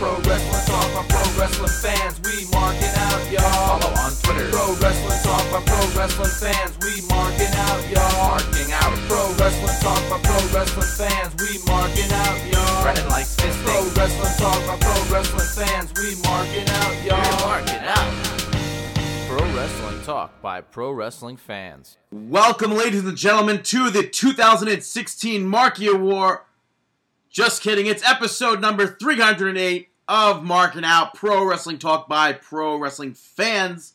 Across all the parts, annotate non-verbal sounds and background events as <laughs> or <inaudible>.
marking out. Pro wrestling talk by pro wrestling fans, we marking out, y'all. Follow on Twitter. Pro wrestling talk by pro wrestling fans, we marking out, y'all. Marking out. Pro wrestling talk by pro wrestling fans, we marking out, y'all. Brennan likes fisting. Pro wrestling talk by pro wrestling fans, we marking out, y'all. We're marking out. Pro Wrestling Talk by Pro Wrestling Fans. Welcome, ladies and gentlemen, to the 2016 Marquee Award. Just kidding. It's episode number 308 of Marking Out Pro Wrestling Talk by Pro Wrestling Fans.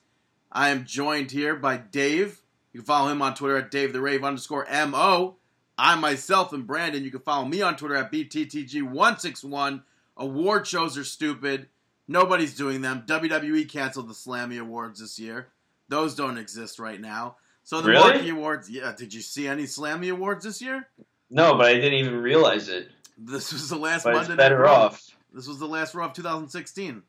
I am joined here by Dave. You can follow him on Twitter at Dave the Rave underscore MO. I myself am Brandon. You can follow me on Twitter at BTTG161. Award shows are stupid. Nobody's doing them. WWE canceled the Slammy Awards this year. Those don't exist right now. So the Really? Marquee Awards, yeah. Did you see any Slammy Awards this year? No, but I didn't even realize it. This was the last But Monday it's better off. This was the last Raw of 2016.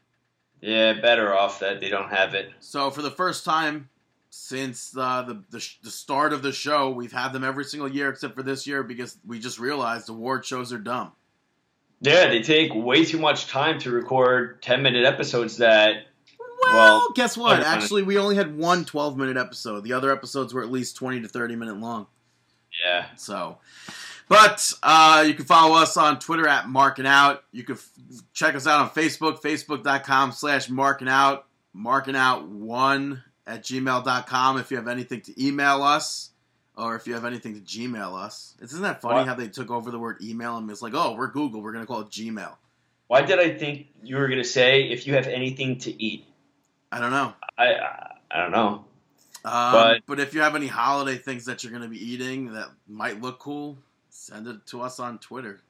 Yeah, better off that they don't have it. So for the first time since uh, the the, sh- the start of the show, we've had them every single year except for this year because we just realized award shows are dumb. Yeah, they take way too much time to record 10 minute episodes that. Well, Well, guess what? Actually, we only had one 12 minute episode. The other episodes were at least 20 to 30 minute long. Yeah. So, but uh, you can follow us on Twitter at Marking Out. You can f- check us out on Facebook, facebook.com slash Marking Out, Marking Out one at gmail.com if you have anything to email us or if you have anything to Gmail us. Isn't that funny What? how they took over the word email and it's like, oh, we're Google, we're going to call it Gmail. Why did I think you were going to say if you have anything to eat? I don't know. I I, I don't know. Um, But- but if you have any holiday things that you're going to be eating that might look cool, send it to us on Twitter.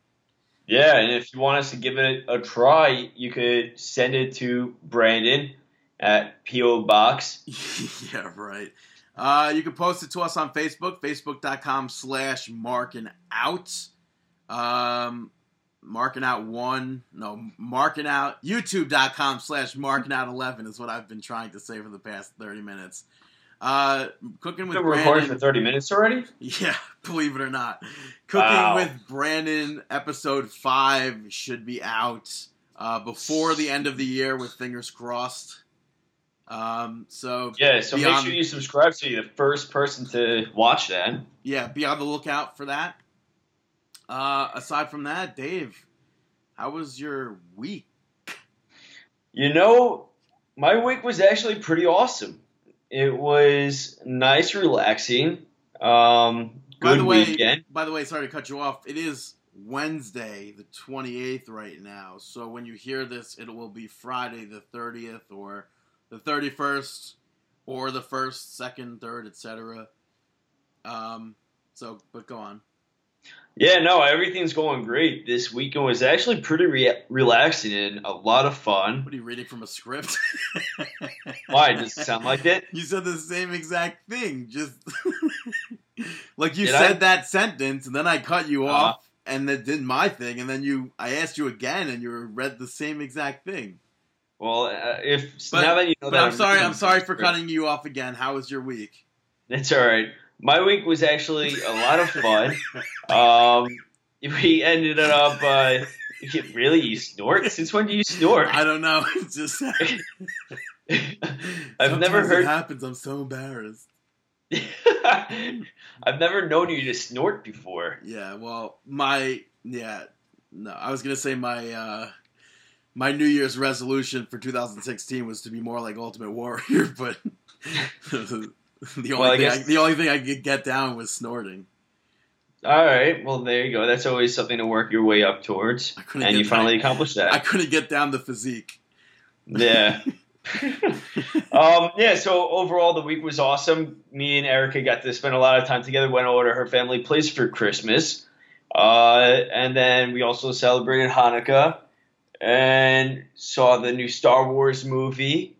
Yeah, and if you want us to give it a try, you could send it to Brandon at P.O. Box. <laughs> yeah, right. Uh, you can post it to us on Facebook, facebook.com slash marking out. Um, marking out one, no, marking out, youtube.com slash marking out 11 is what I've been trying to say for the past 30 minutes. Uh, cooking with recording Brandon. for 30 minutes already? Yeah, <laughs> believe it or not. Cooking Wow. with Brandon episode 5 should be out uh, before the end of the year with fingers crossed. Um, so Yeah, so Beyond- make sure you subscribe so you're the first person to watch that. yeah, be on the lookout for that. Uh, aside from that, Dave, how was your week? You know, my week was actually pretty awesome. It was nice, relaxing. Um, By good the way, weekend. by the way, sorry to cut you off. It is Wednesday, the 28th right now. So when you hear this, it will be Friday the 30th or the 31st or the 1st, 2nd, 3rd, etc. Um, so, but go on. Yeah, no, everything's going great. This weekend was actually pretty re- relaxing and a lot of fun. What are you reading from a script? <laughs> Why? Does it sound like it? <laughs> You said the same exact thing. Just <laughs> like you Did said I? that sentence, and then I cut you Uh-huh. off, and then did my thing, and then you, I asked you again, and you read the same exact thing. Well, uh, if But- now that you know But that I'm sorry. I'm sorry for cutting you off again. How was your week? It's all right. My week was actually a lot of fun. Um, we ended up. Uh, really, you snort? Since when do you snort? I don't know. <laughs> It's just I've never Sometimes It heard. happens. I'm so embarrassed. <laughs> I've never known you to snort before. Yeah. Well, my yeah. No, I was gonna say my uh my New Year's resolution for 2016 was to be more like Ultimate Warrior, <laughs> but <laughs> the only Well, thing I, the only thing I could get down was snorting. All right. Well, there you go. That's always something to work your way up towards, and you finally accomplished that. I couldn't get down the physique. Yeah. <laughs> <laughs> um, yeah, so overall, the week was awesome. Me and Erica got to spend a lot of time together, went over to her family place for Christmas. Uh, and then we also celebrated Hanukkah and saw the new Star Wars movie.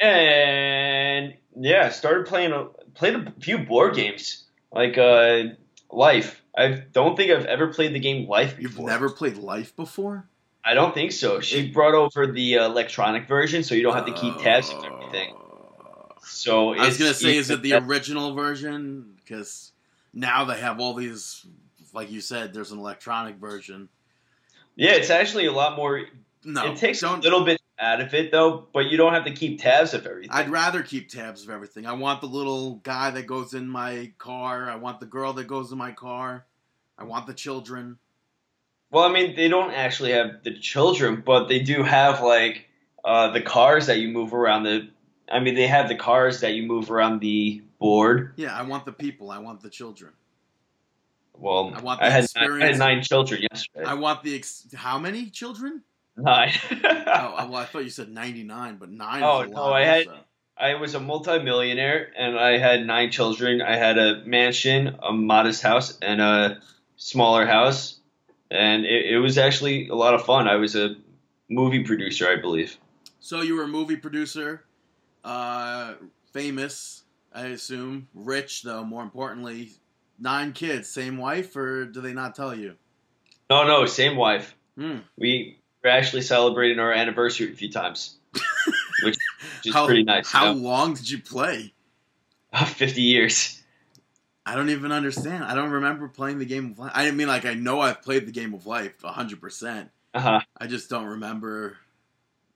And yeah, started playing a, played a few board games like uh, Life. I don't think I've ever played the game Life You've before. never played Life before? I don't think so. She brought over the electronic version, so you don't have to keep tabs of everything. So I was gonna say, is it the original version? Because now they have all these, like you said, there's an electronic version. Yeah, it's actually a lot more. No, it takes a little bit out of it though, but you don't have to keep tabs of everything. I'd rather keep tabs of everything. I want the little guy that goes in my car. I want the girl that goes in my car. I want the children. Well, I mean, they don't actually have the children, but they do have like uh, the cars that you move around the. I mean, they have the cars that you move around the board. Yeah, I want the people. I want the children. Well, I want I the had I had nine children yesterday. I want the ex- how many children? Nine. <laughs> Oh, well, I thought you said ninety nine, but nine. Oh, is a no, I had- also. I was a multimillionaire, and I had nine children. I had a mansion, a modest house, and a smaller house, and it, it was actually a lot of fun. I was a movie producer, I believe. So you were a movie producer, uh, famous, I assume, rich though. More importantly, nine kids, same wife, or do they not tell you? No, no, same wife. Hmm. We were actually celebrating our anniversary a few times, <laughs> which is how, pretty nice. How you know? long did you play? Fifty years. I don't even understand. I don't remember playing the game of life. I mean, like I know I've played the game of life hundred percent. Uh huh. I just don't remember.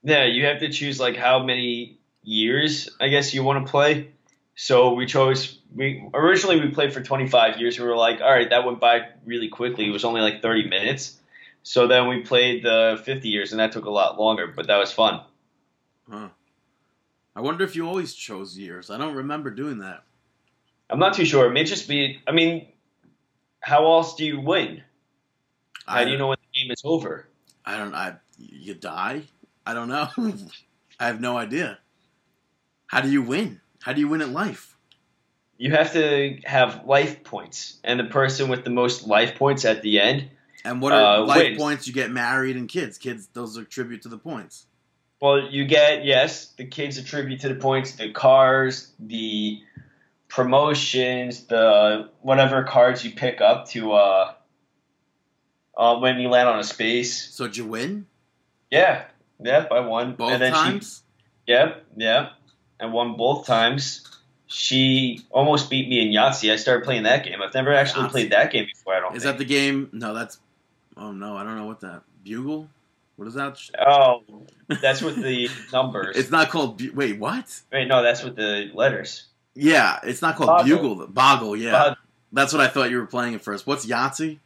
Yeah, you have to choose like how many years I guess you want to play. So we chose we originally we played for 25 years. We were like, all right, that went by really quickly. It was only like 30 minutes. So then we played the 50 years, and that took a lot longer, but that was fun. Huh. I wonder if you always chose years. I don't remember doing that. I'm not too sure. It may just be. I mean, how else do you win? How I do you know when the game is over? I don't. I you die. I don't know. <laughs> I have no idea. How do you win? How do you win at life? You have to have life points, and the person with the most life points at the end And what are Uh, life wins. points? You get married and kids. Kids, those are tribute to the points. Well, you get yes, the kids attribute to the points, the cars, the promotions, the whatever cards you pick up to uh, uh when you land on a space. So did you win Yeah, yeah, I won. both times? She, yep, yeah, I won both times. She almost beat me in Yahtzee. I started playing that game. I've never actually Yahtzee. played that game before. I don't. Is think. that the game? No, that's. Oh no, I don't know what that bugle. What is that? Oh, that's with the <laughs> numbers. It's not called. Bu- Wait, what? Wait, no, that's with the letters. Yeah, it's not called Boggle. bugle. Boggle. Yeah, that's what I thought you were playing at first. What's Yahtzee?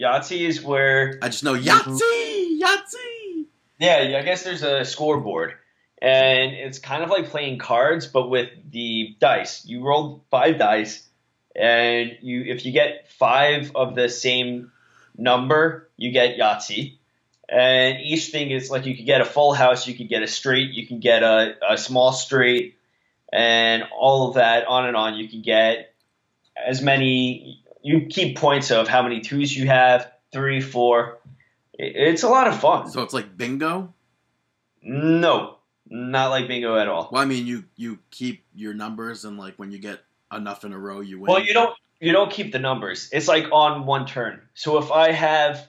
Yahtzee is where I just know. Yahtzee. Yahtzee. Yeah, I guess there's a scoreboard, and it's kind of like playing cards, but with the dice. You roll five dice, and you if you get five of the same number, you get Yahtzee. And each thing is like you could get a full house, you could get a straight, you can get a, a small straight, and all of that on and on. You can get as many. You keep points of how many twos you have, three, four. It's a lot of fun. So it's like bingo. No, not like bingo at all. Well, I mean, you you keep your numbers, and like when you get enough in a row, you win. Well, you don't you don't keep the numbers. It's like on one turn. So if I have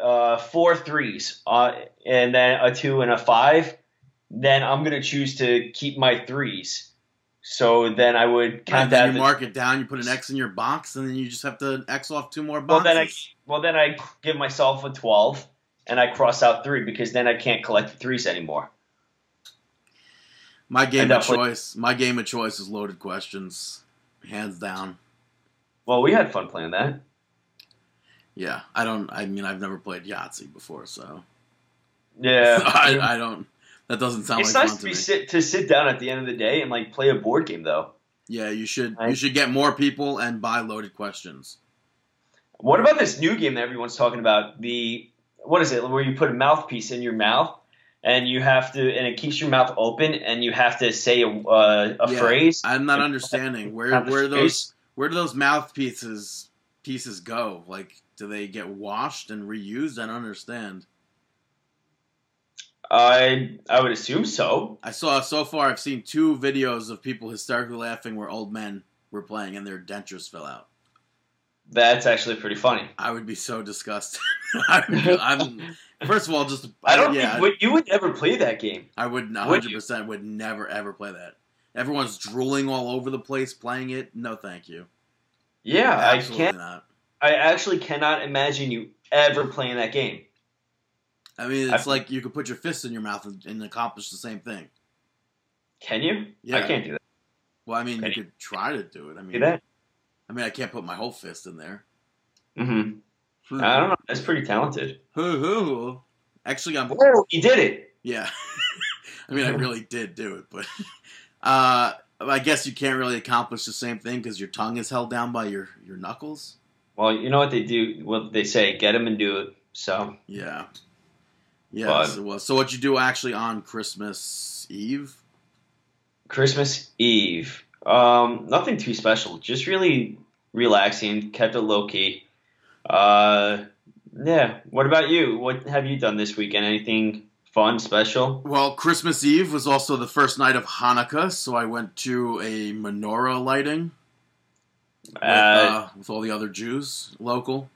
uh, four threes uh, and then a two and a five, then I'm gonna choose to keep my threes. So then I would count then that. you mark it down. You put an X in your box, and then you just have to X off two more boxes. well then I well then I give myself a twelve and I cross out three because then I can't collect the threes anymore. my game of choice. My game of choice is loaded questions, hands down. Well, we had fun playing that. Yeah, I don't. I mean, I've never played Yahtzee before, so Yeah, <laughs> I, I don't. That doesn't sound it's like nice fun to to be me. sit to sit down at the end of the day and like play a board game though. Yeah, you should. I- You should get more people and buy loaded questions. What about this new game that everyone's talking about? The what is it? Where you put a mouthpiece in your mouth and you have to, and it keeps your mouth open, and you have to say a, uh, a Yeah, phrase. I'm not understanding where where those where do those mouthpieces pieces go? Like, do they get washed and reused? I don't understand. I I would assume so. I saw so far. I've seen two videos of people hysterically laughing where old men were playing and their dentures fell out. That's actually pretty funny. I would be so disgusted. <laughs> I'm, first of all just I don't yeah think would- you would ever play that game. I would Would 100 you? percent would never ever play that. Everyone's drooling all over the place playing it. No, thank you. Yeah, I can't. not. I actually cannot imagine you ever playing that game. I mean, it's I- like you could put your fist in your mouth and, and accomplish the same thing. Can you? Yeah. I can't do that. Well, I mean, you Can could try to do it. I mean, Do that? I mean, I can't put my whole fist in there. Mm-hmm. I don't know. That's pretty talented. Hoo hoo. Actually, I'm. Whoa, you did it. Yeah. <laughs> I mean, I <laughs> really did do it, but <laughs> uh, I guess you can't really accomplish the same thing because your tongue is held down by your your knuckles. Well, you know what they do? What they say, get them and do it. So Yeah. Yeah. But- so, well, so what you do actually on Christmas Eve? Christmas Eve, um, nothing too special. Just really relaxing. Kept it low key. Uh, yeah. What about you? What have you done this weekend? Anything fun, special? Well, Christmas Eve was also the first night of Hanukkah, so I went to a menorah lighting with, Uh, uh, with all the other Jews local.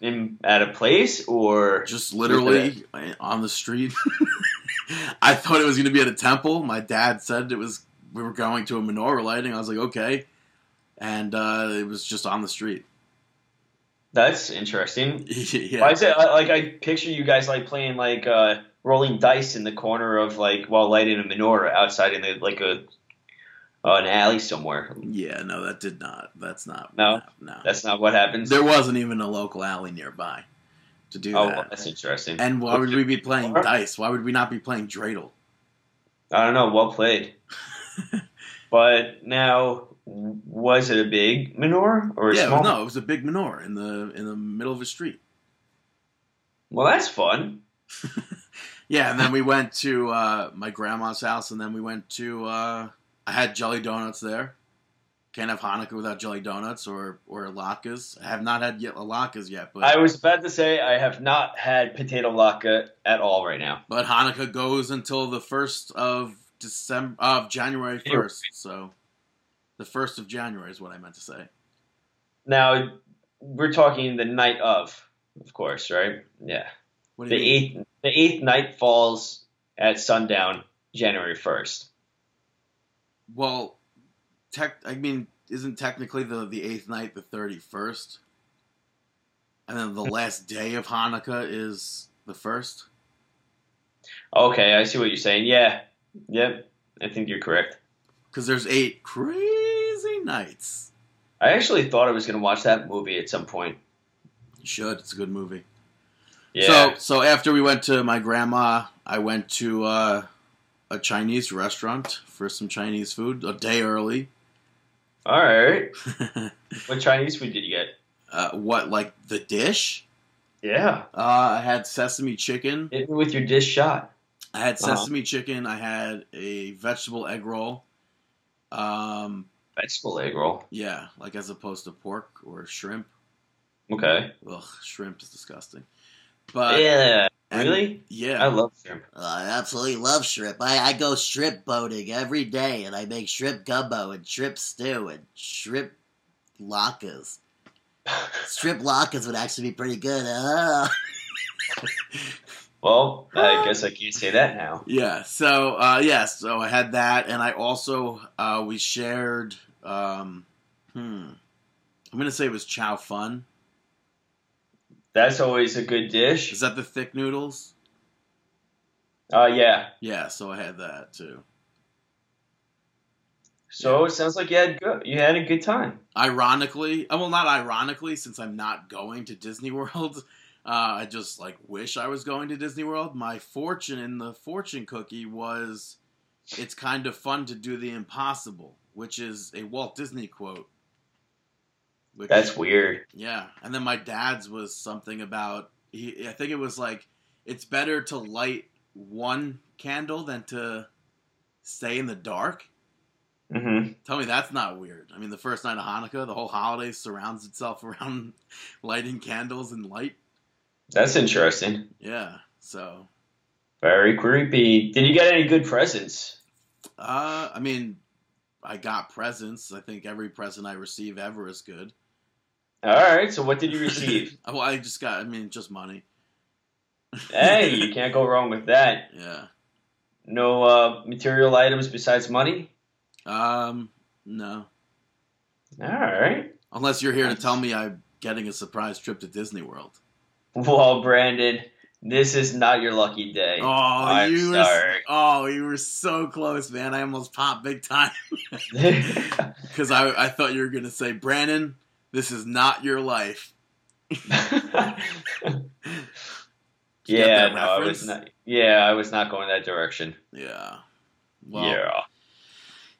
in at a place or just literally on the street. <laughs> I thought it was going to be at a temple. My dad said it was. We were going to a menorah lighting. I was like, okay, and uh, it was just on the street. that's interesting. <laughs> yeah, Why is it like I picture you guys like playing like uh, rolling dice in the corner of like while lighting a menorah outside in the like a uh, an alley somewhere? yeah. No, that did not. That's not. No? no. That's not what happens. there wasn't even a local alley nearby to do oh, that. well, that's interesting. and why would we be playing dice? Why would we not be playing dreidel? I don't know. Well played. <laughs> but now, was it a big menorah or a yeah, small? no, it was a big menorah in the in the middle of a street. Well, that's fun. <laughs> Yeah, and then we went to uh, my grandma's house, and then we went to. Uh, I had jelly donuts there. Can't have Hanukkah without jelly donuts or or latkes. I have not had yet latkes yet, but I was about to say I have not had potato latke at all right now. but Hanukkah goes until the first of December of January first. So the first of January is what I meant to say. Now we're talking the night of, of course, right? Yeah. What do The mean? eighth the eighth night falls at sundown, January first. Well, tech. I mean, isn't technically the the eighth night the thirty first, and then the hmm. last day of Hanukkah is the first. Okay, I see what you're saying. Yeah. Yep. I think you're correct. Because there's eight crazy nights. I actually thought I was gonna watch that movie at some point. You should. It's a good movie. Yeah. So so after we went to my grandma, I went to uh, a Chinese restaurant for some Chinese food a day early. all right. <laughs> What Chinese food did you get? uh, what like the dish? Yeah. Uh, I had sesame chicken. Hit me with your dish shot. I had Uh-huh. sesame chicken. I had a vegetable egg roll. Um, Vegetable egg roll. yeah, like as opposed to pork or shrimp. Okay. Ugh, shrimp is disgusting. But yeah. and- Really? yeah, I love shrimp. I absolutely love shrimp. I, I go shrimp boating every day, and I make shrimp gumbo and shrimp stew and shrimp latkes. <laughs> Shrimp latkes would actually be pretty good. Uh, Well, I <laughs> guess I can't say that now. Yeah. So uh, yeah. So I had that, and I also uh, we shared. Um, hmm. I'm gonna say it was chow fun. That's always a good dish. Is that the thick noodles? Uh, yeah. Yeah. So I had that too. So it sounds like you had good. You had a good time. Ironically, uh, well, not ironically, since I'm not going to Disney <laughs> World. Uh, I just like wish I was going to Disney World. My fortune in the fortune cookie was, "It's kind of fun to do the impossible," which is a Walt Disney quote. That's weird. Yeah, and then my dad's was something about he. I think it was like it's better to light one candle than to stay in the dark. hmm Tell me that's not weird. I mean, the first night of Hanukkah, the whole holiday surrounds itself <laughs> around lighting candles and light. That's interesting. Yeah. So, Very creepy. Did you get any good presents? uh, I mean, I got presents. I think every present I receive ever is good. All right. So what did you receive? <laughs> Well, I just got. I mean, just money. hey, you <laughs> can't go wrong with that. Yeah. No uh, material items besides money. Um. No. All right. Unless you're here to tell me I'm getting a surprise trip to Disney World. Well, Brandon, This is not your lucky day. Oh, I'm you were, sorry. oh, you were so close, man. I almost popped big time <laughs> <laughs> because I, I thought you were gonna say, Brandon, this is not your life. <laughs> yeah, no, I was not. Yeah, I was not going that direction. Yeah. Well, yeah.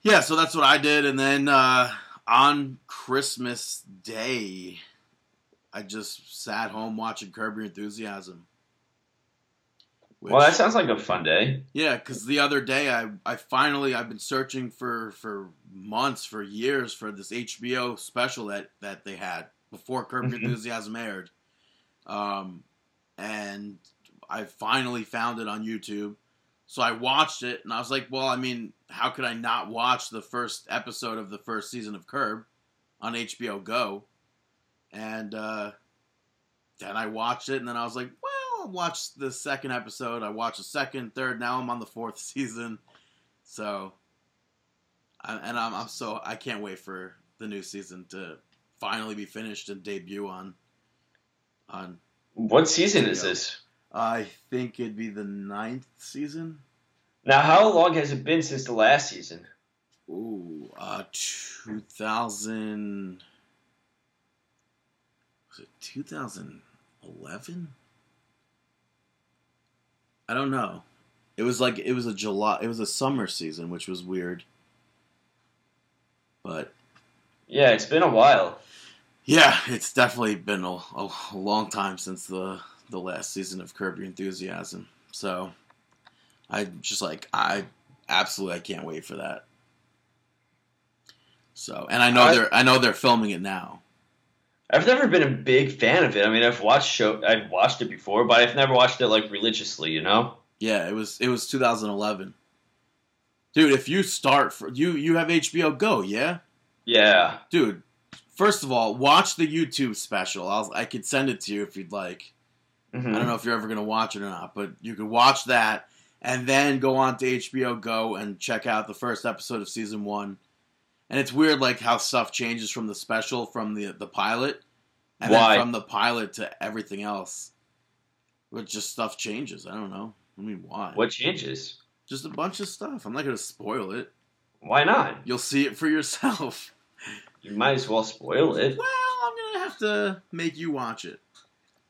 Yeah, so that's what I did, and then uh, on Christmas Day, I just sat home watching Curb Your Enthusiasm. Which, Well, that sounds like a fun day. yeah, because the other day I, I finally I've been searching for for months for years for this HBO special that that they had before Curb Your Mhm. Enthusiasm aired, um, and I finally found it on YouTube. So I watched it, and I was like, well, I mean, how could I not watch the first episode of the first season of Curb on HBO Go? And uh, then I watched it, and then I was like, I'll watch the second episode. I watched the second, third. Now I'm on the fourth <laughs> season. So, I, and I'm, I'm so I can't wait for the new season to finally be finished and debut on. On What season is this? I think it'd be the ninth season. Now, how long has it been since the last season? Ooh, uh, 2000. Was it 2011? I don't know. It was like it was a July. It was a summer season, which was weird. But Yeah, it's been a while. yeah, it's definitely been a, a long time since the the last season of Curb Your Enthusiasm. So I just like I absolutely I can't wait for that. So and I know I- they're I know they're filming it now. I've never been a big fan of it. I mean, I've watched show, I've watched it before, but I've never watched it like religiously. You know? Yeah, it was it was 2011. Dude, if you start for you you have HBO Go, yeah? Yeah. Dude, first of all, watch the YouTube special. I'll I could send it to you if you'd like. Mhm. I don't know if you're ever going to watch it or not, but you could watch that and then go on to HBO Go and check out the first episode of season 1. And it's weird like how stuff changes from the special from the the pilot and Why? then from the pilot to everything else. But just stuff changes. I don't know. I mean, why? What changes? Just a bunch of stuff. I'm not going to spoil it. Why not? You'll see it for yourself. <laughs> You might as well spoil it. Well, I'm going to have to make you watch it.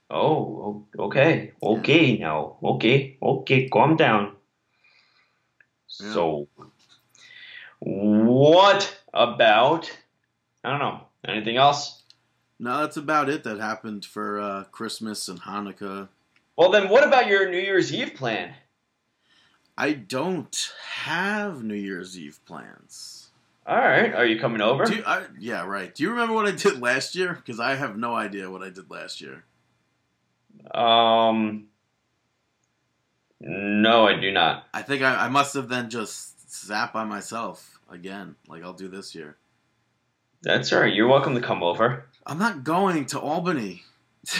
Oh, okay, okay now, okay, okay, calm down. Yeah. So, what about? I don't know. Anything else? No, that's about it that happened for uh, Christmas and Hanukkah. Well, then, what about your New Year's Eve plan? I don't have New Year's Eve plans. All right, are you coming over? Do you, I, yeah, right. Do you remember what I did last year? Because I have no idea what I did last year. Um, no, I do not. I think I, I must have then just sat by myself again, like I'll do this year. That's all right. You're welcome to come over. I'm not going to Albany.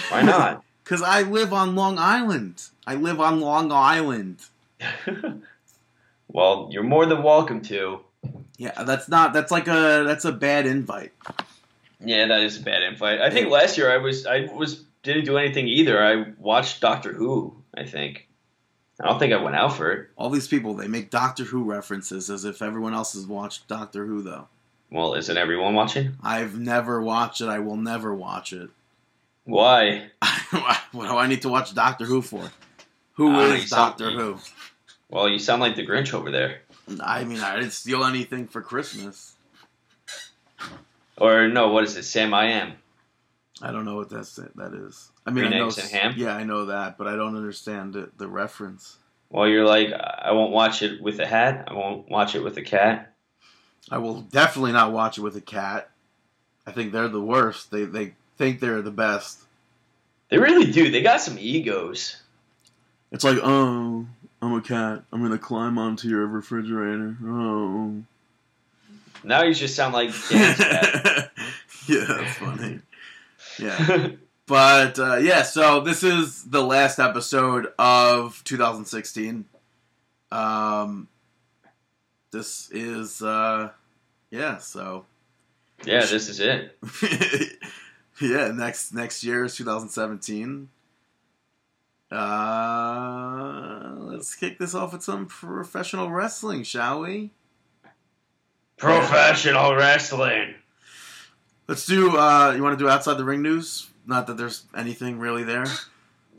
Why not? <laughs> Because I live on Long Island. I live on Long Island. <laughs> well, you're more than welcome to. Yeah, that's not. That's like a. That's a bad invite. Yeah, that is a bad invite. I think last year I was I was didn't do anything either. I watched Doctor Who. I think. I don't think I went out for it. All these people, they make Doctor Who references as if everyone else has watched Doctor Who, though. Well, isn't everyone watching? I've never watched it. I will never watch it. Why? <laughs> what do I need to watch Doctor Who for? Who Ah, is Doctor Who? Well, you sound like the Grinch over there. I mean, I didn't steal anything for Christmas. Or no, what is it? Sam I am. I don't know what that's that is. I mean, Green I know, and ham? yeah, I know that, but I don't understand the, the reference. Well, you're like I won't watch it with a hat. I won't watch it with a cat. I will definitely not watch it with a cat. I think they're the worst. They they think they're the best. They really do. They got some egos. It's like, oh, I'm a cat. I'm gonna climb onto your refrigerator. Oh. Now you just sound like Dan's cat. <laughs> yeah, that's funny. Yeah, <laughs> but uh, yeah. So this is the last episode of 2016. Um, this is uh, yeah. So yeah, this is it. <laughs> yeah, next next year is 2017. Uh, let's kick this off with some professional wrestling, shall we? Professional wrestling. Let's do. Uh, you want to do outside the ring news? Not that there's anything really there.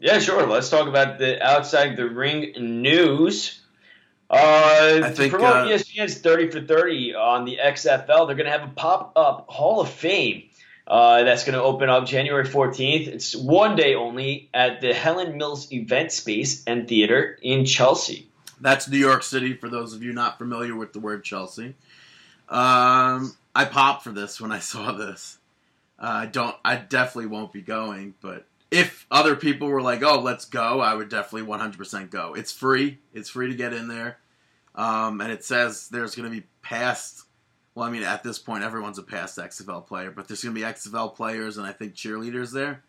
Yeah, sure. Let's talk about the outside the ring news. Uh, I to think, promote uh, ESPN's 30 for 30 on the XFL, they're going to have a pop up Hall of Fame uh, that's going to open up January 14th. It's one day only at the Helen Mills Event Space and Theater in Chelsea. That's New York City. For those of you not familiar with the word Chelsea, um, I popped for this when I saw this. Uh, I don't. I definitely won't be going, but if other people were like, "Oh, let's go," I would definitely 100% go. It's free. It's free to get in there, um, and it says there's going to be past. Well, I mean, at this point, everyone's a past XFL player, but there's going to be XFL players and I think cheerleaders there.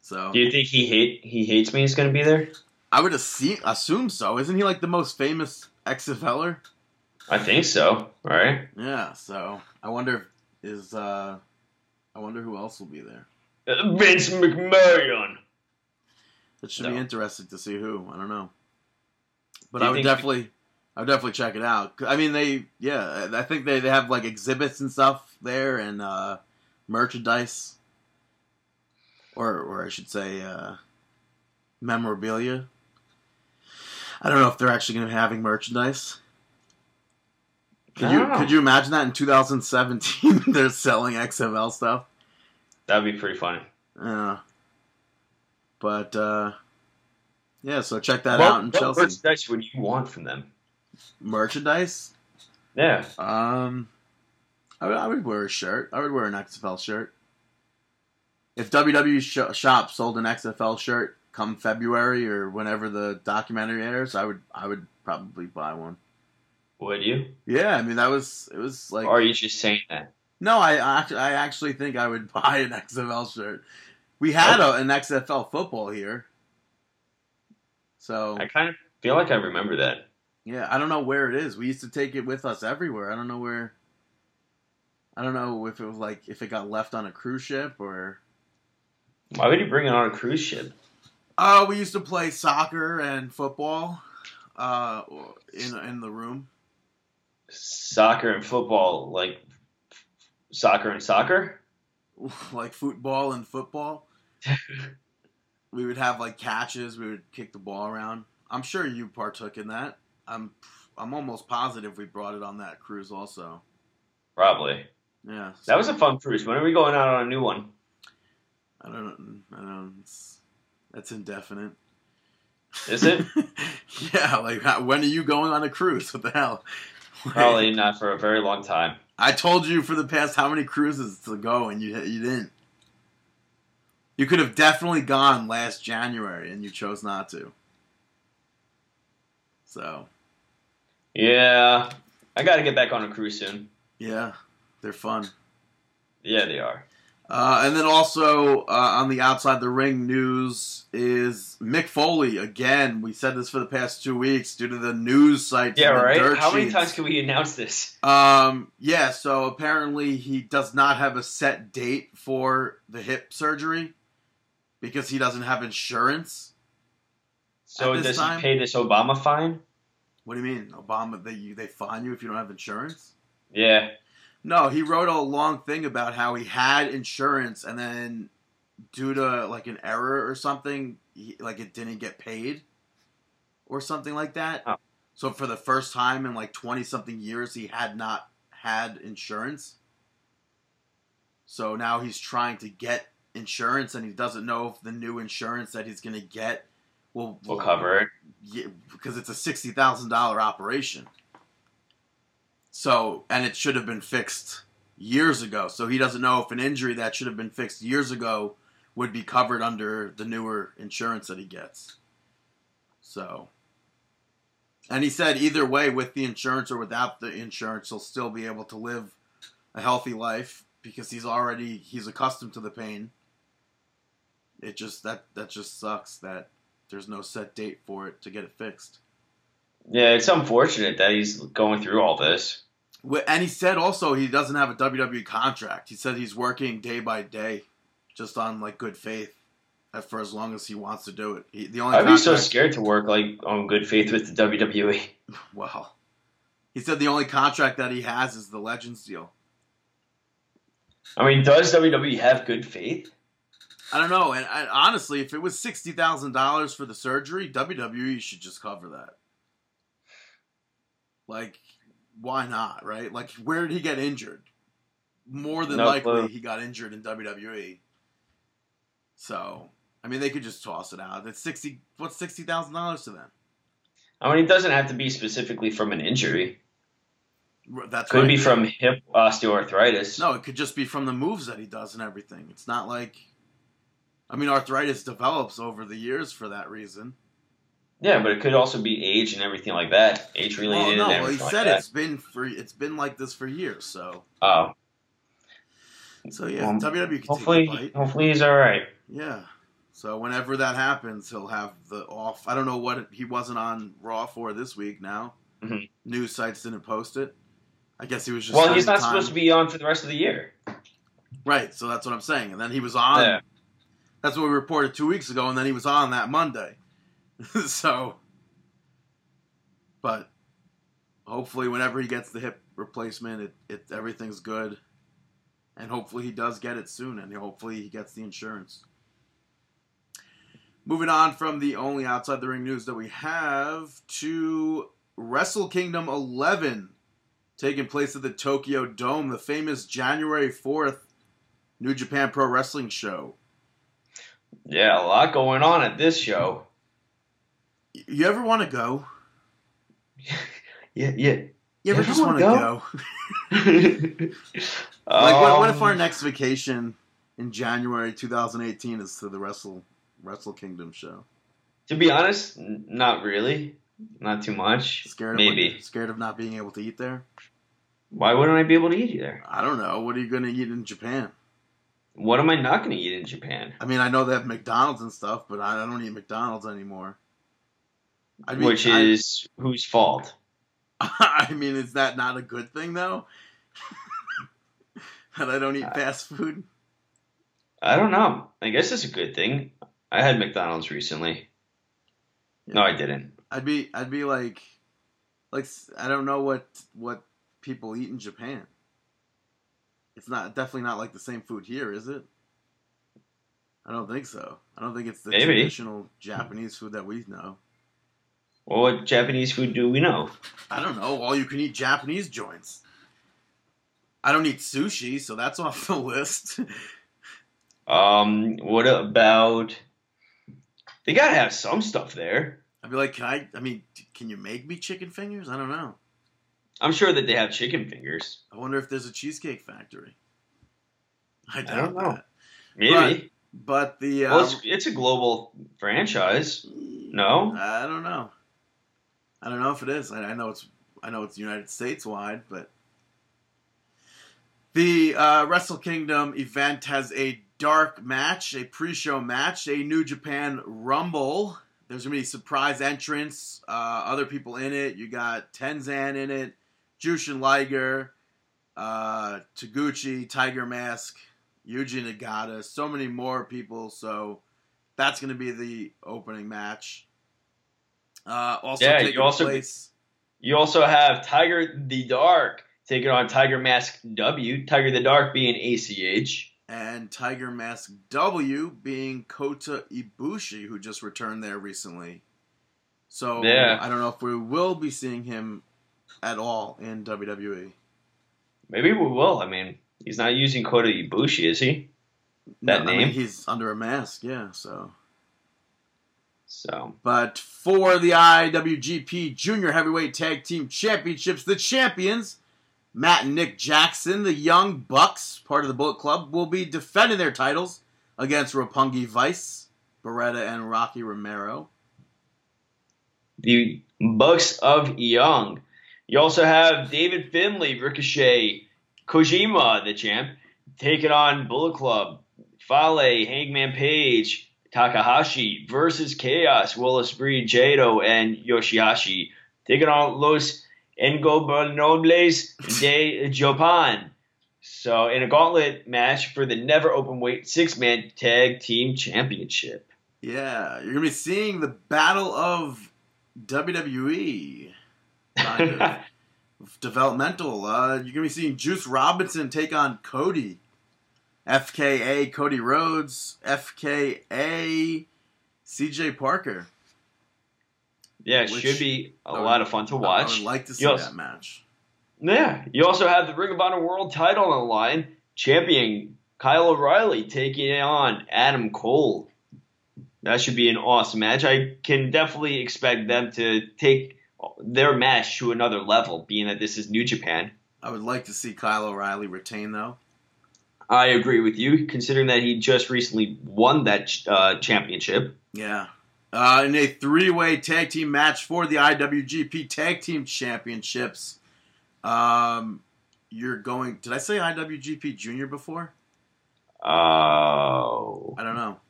So Do you think he hate he hates me? Is going to be there? I would assume, assume so. Isn't he like the most famous XFLer? I think so. Right? Yeah. So I wonder if is uh, I wonder who else will be there. Uh, Vince McMahon. It should No. be interesting to see who. I don't know, but Do I would definitely, I would definitely check it out. I mean, they, yeah, I think they, they have like exhibits and stuff there and uh, merchandise, or or I should say, uh, memorabilia. I don't know if they're actually going to be having merchandise. Could you could you imagine that in 2017 <laughs> they're selling XFL stuff? That'd be pretty funny. Yeah. But uh yeah, so check that What- out in what Chelsea. merchandise would you want from them? Merchandise? Yeah. Um I would, I would wear a shirt. I would wear an XFL shirt. If WWE sh- shop sold an XFL shirt come February or whenever the documentary airs, I would I would probably buy one. Would you? Yeah, I mean that was it was like or are you just saying that? No, I actually, I actually think I would <laughs> buy an XFL shirt. We had a, an XFL football here, so I kind of feel like I remember that. yeah, I don't know where it is. We used to take it with us everywhere. I don't know where. I don't know if it was like if it got left on a cruise ship or. Why would you bring it on a cruise ship? Oh, we used to play soccer and football, uh, in in the room. Soccer and football, like soccer and soccer? <laughs> like football and football. <laughs> we would have like catches. We would kick the ball around. I'm sure you partook in that. I'm I'm almost positive we brought it on that cruise also. Probably. Yeah, That was a fun cruise. When are we going out on a new one? I don't I don't. It's, that's indefinite. Is it? <laughs> yeah, like when are you going on a cruise? What the hell? Probably not for a very long time. I told you for the past how many cruises to go, and you you didn't. You could have definitely gone last January, and you chose not to. So Yeah. I got to get back on a cruise soon. yeah, they're fun. Yeah, they are. Uh, and then also uh, on the outside the ring news is Mick Foley again. We said this for the past two weeks due to the news sites. Yeah, right? How many sheets. times can we announce this? Um, yeah, so apparently he does not have a set date for the hip surgery because he doesn't have insurance. So does time? he pay this Obama fine? What do you mean, Obama? They you, they fine you if you don't have insurance? Yeah. No, he wrote a long thing about how he had insurance and then due to like an error or something, he, like it didn't get paid or something like that. Oh. So for the first time in like 20 something years he had not had insurance. So now he's trying to get insurance and he doesn't know if the new insurance that he's going to get will We'll cover it. yeah, because it's a sixty thousand dollar operation. So, and it should have been fixed years ago. So he doesn't know if an injury that should have been fixed years ago would be covered under the newer insurance that he gets. So, and he said either way, with the insurance or without the insurance, he'll still be able to live a healthy life because he's already he's accustomed to the pain. It just that that just sucks that there's no set date for it to get it fixed. Yeah, it's unfortunate that he's going through all this. And he said also he doesn't have a WWE contract. He said he's working day by day, just on like good faith for as long as he wants to do it. He, the only I'd be so scared to work like on good faith with the. WWE. <laughs> Well, he said the only contract that he has is the Legends deal. I mean, does WWE have good faith? I don't know, and I, honestly, if it was sixty thousand dollars for the surgery, WWE should just cover that. Like, why not? Right? Like, where did he get injured? More than No likely, clue. he got injured in WWE. So, I mean, they could just toss it out. It's sixty. What's sixty thousand dollars to them? I mean, it doesn't have to be specifically from an injury. That's Could right. be from hip osteoarthritis. No, it could just be from the moves that he does and everything. It's not like, I mean, arthritis develops over the years for that reason. Yeah, but it could also be age and everything like that. Age Well, related no, and well, he everything said like it's been for it's been like this for years. So. Oh, so yeah, Well, WWE can hopefully, take bite. hopefully he's all right. Yeah. So whenever that happens, he'll have the off. I don't know what it, he wasn't on Raw for this week. Now, Mhm. news sites didn't post it. I guess he was just. Well, he's spending not supposed to be on for the rest of the year. Right. So that's what I'm saying. And then he was on. Yeah. That's what we reported two weeks ago, and then he was on that Monday. <laughs> so, but hopefully, whenever he gets the hip replacement, it, it everything's good, and hopefully he does get it soon, and hopefully he gets the insurance. Moving on from the only outside the ring news that we have to Wrestle Kingdom 11 taking place at the Tokyo Dome, the famous January 4th New Japan Pro Wrestling show. Yeah, a lot going on at this show. You ever want to go? <laughs> Yeah, yeah. You ever You just want to wanna go? <laughs> like, what, what if our oh. next vacation in January 2018 is to the Wrestle Wrestle Kingdom show? To be honest, not really. Not too much. Scared of Maybe. what- scared of not being able to eat there? Why wouldn't I be able to eat there? I don't know. What are you going to eat in Japan? What am I not going to eat in Japan? I mean, I know they have McDonald's and stuff, but I, I don't eat McDonald's anymore. I mean, Which I- is whose fault? <laughs> I mean, is that not a good thing though? <laughs> that I don't eat fast food. I don't know. I guess it's a good thing. I had McDonald's recently. No, I didn't. I'd be, I'd be like, like I don't know what what people eat in Japan. It's not definitely not like the same food here, is it? I don't think so. I don't think it's the Maybe. traditional Japanese food that we know. Well, what Japanese food do we know? I don't know. All you can eat Japanese joints. I don't eat sushi, so that's <laughs> off the list. Um, what about? They gotta have some stuff there. I'd be like, can I? I mean, can you make me chicken fingers? I don't know. I'm sure that they have chicken fingers. I wonder if there's a cheesecake factory. I doubt don't know. that. Maybe. Right. But the uh, Well, it's, it's a global franchise. No? I don't know. I don't know if it is. I, I know it's. I know it's United States wide, but the uh, Wrestle Kingdom event has a dark match, a pre-show match, a New Japan Rumble. There's gonna be surprise entrance, uh, other people in it. You got Tenzan in it, Jushin Liger, uh, Taguchi, Tiger Mask, Yuji Nagata, so many more people. So that's gonna be the opening match. Uh, also Yeah, you also- place. You also have Tiger the Dark taking on Tiger Mask W. Tiger the Dark being ACH. and Tiger Mask W being Kota Ibushi, who just returned there recently. So Yeah. I don't know if we will be seeing him at all in. WWE. Maybe we will. I mean, he's not using Kota Ibushi, is he? That I mean, name? he's under a mask, yeah. So, So but for the IWGP Junior Heavyweight Tag Team Championships, the champions. Matt and Nick Jackson, the Young Bucks, part of the Bullet Club, will be defending their titles against Roppongi Vice, Beretta, and Rocky Romero. the Bucks of Young. You also have David Finlay, Ricochet, Kojima, the champ, taking on Bullet Club, Fale, Hangman Page, Takahashi versus Chaos, Will Ospreay, Jado, and Yoshihashi, taking on Los Ingobernables de Japan. So in a gauntlet match for the NEVER Openweight six man tag team championship. Yeah, you're gonna be seeing the battle of WWE. Kind of. <laughs> Developmental. Uh, you're gonna be seeing Juice Robinson take on Cody. FKA Cody Rhodes. FKA CJ Parker. yeah, it should be a I would- lot of fun to I watch. would like to see Yes. that match. Yeah, you also have the Ring of Honor World Title on the line. Champion Kyle O'Reilly taking on Adam Cole. That should be an awesome match. I can definitely expect them to take their match to another level, being that this is New Japan. I would like to see Kyle O'Reilly retain though. I agree with you, considering that he just recently won that uh, championship. Yeah. Uh, in a three-way tag team match for the IWGP Tag Team Championships, um, you're going. Did I say IWGP Junior before? Oh. I don't know.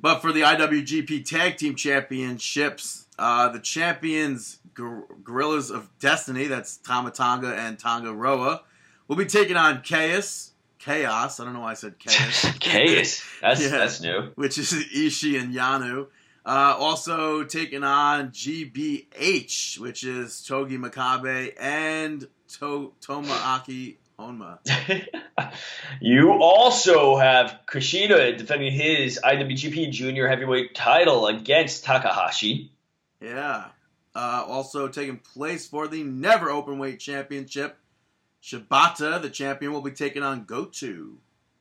But for the IWGP Tag Team Championships, uh, the champions Gor- Gorillas of Destiny, that's Tama Tonga and Tonga Roa, will be taking on Chaos. Chaos. I don't know why I said <laughs> Chaos. Chaos. That's Yeah. that's new. which is Ishii and Yanu. Uh, also taking on GBH, which is Togi Makabe and to- Tomoaki Honma. <laughs> you also have Kushida defending his IWGP Junior Heavyweight title against Takahashi. Yeah. Uh, also taking place for the NEVER Openweight Championship. Shibata, the champion, will be taking on Goto.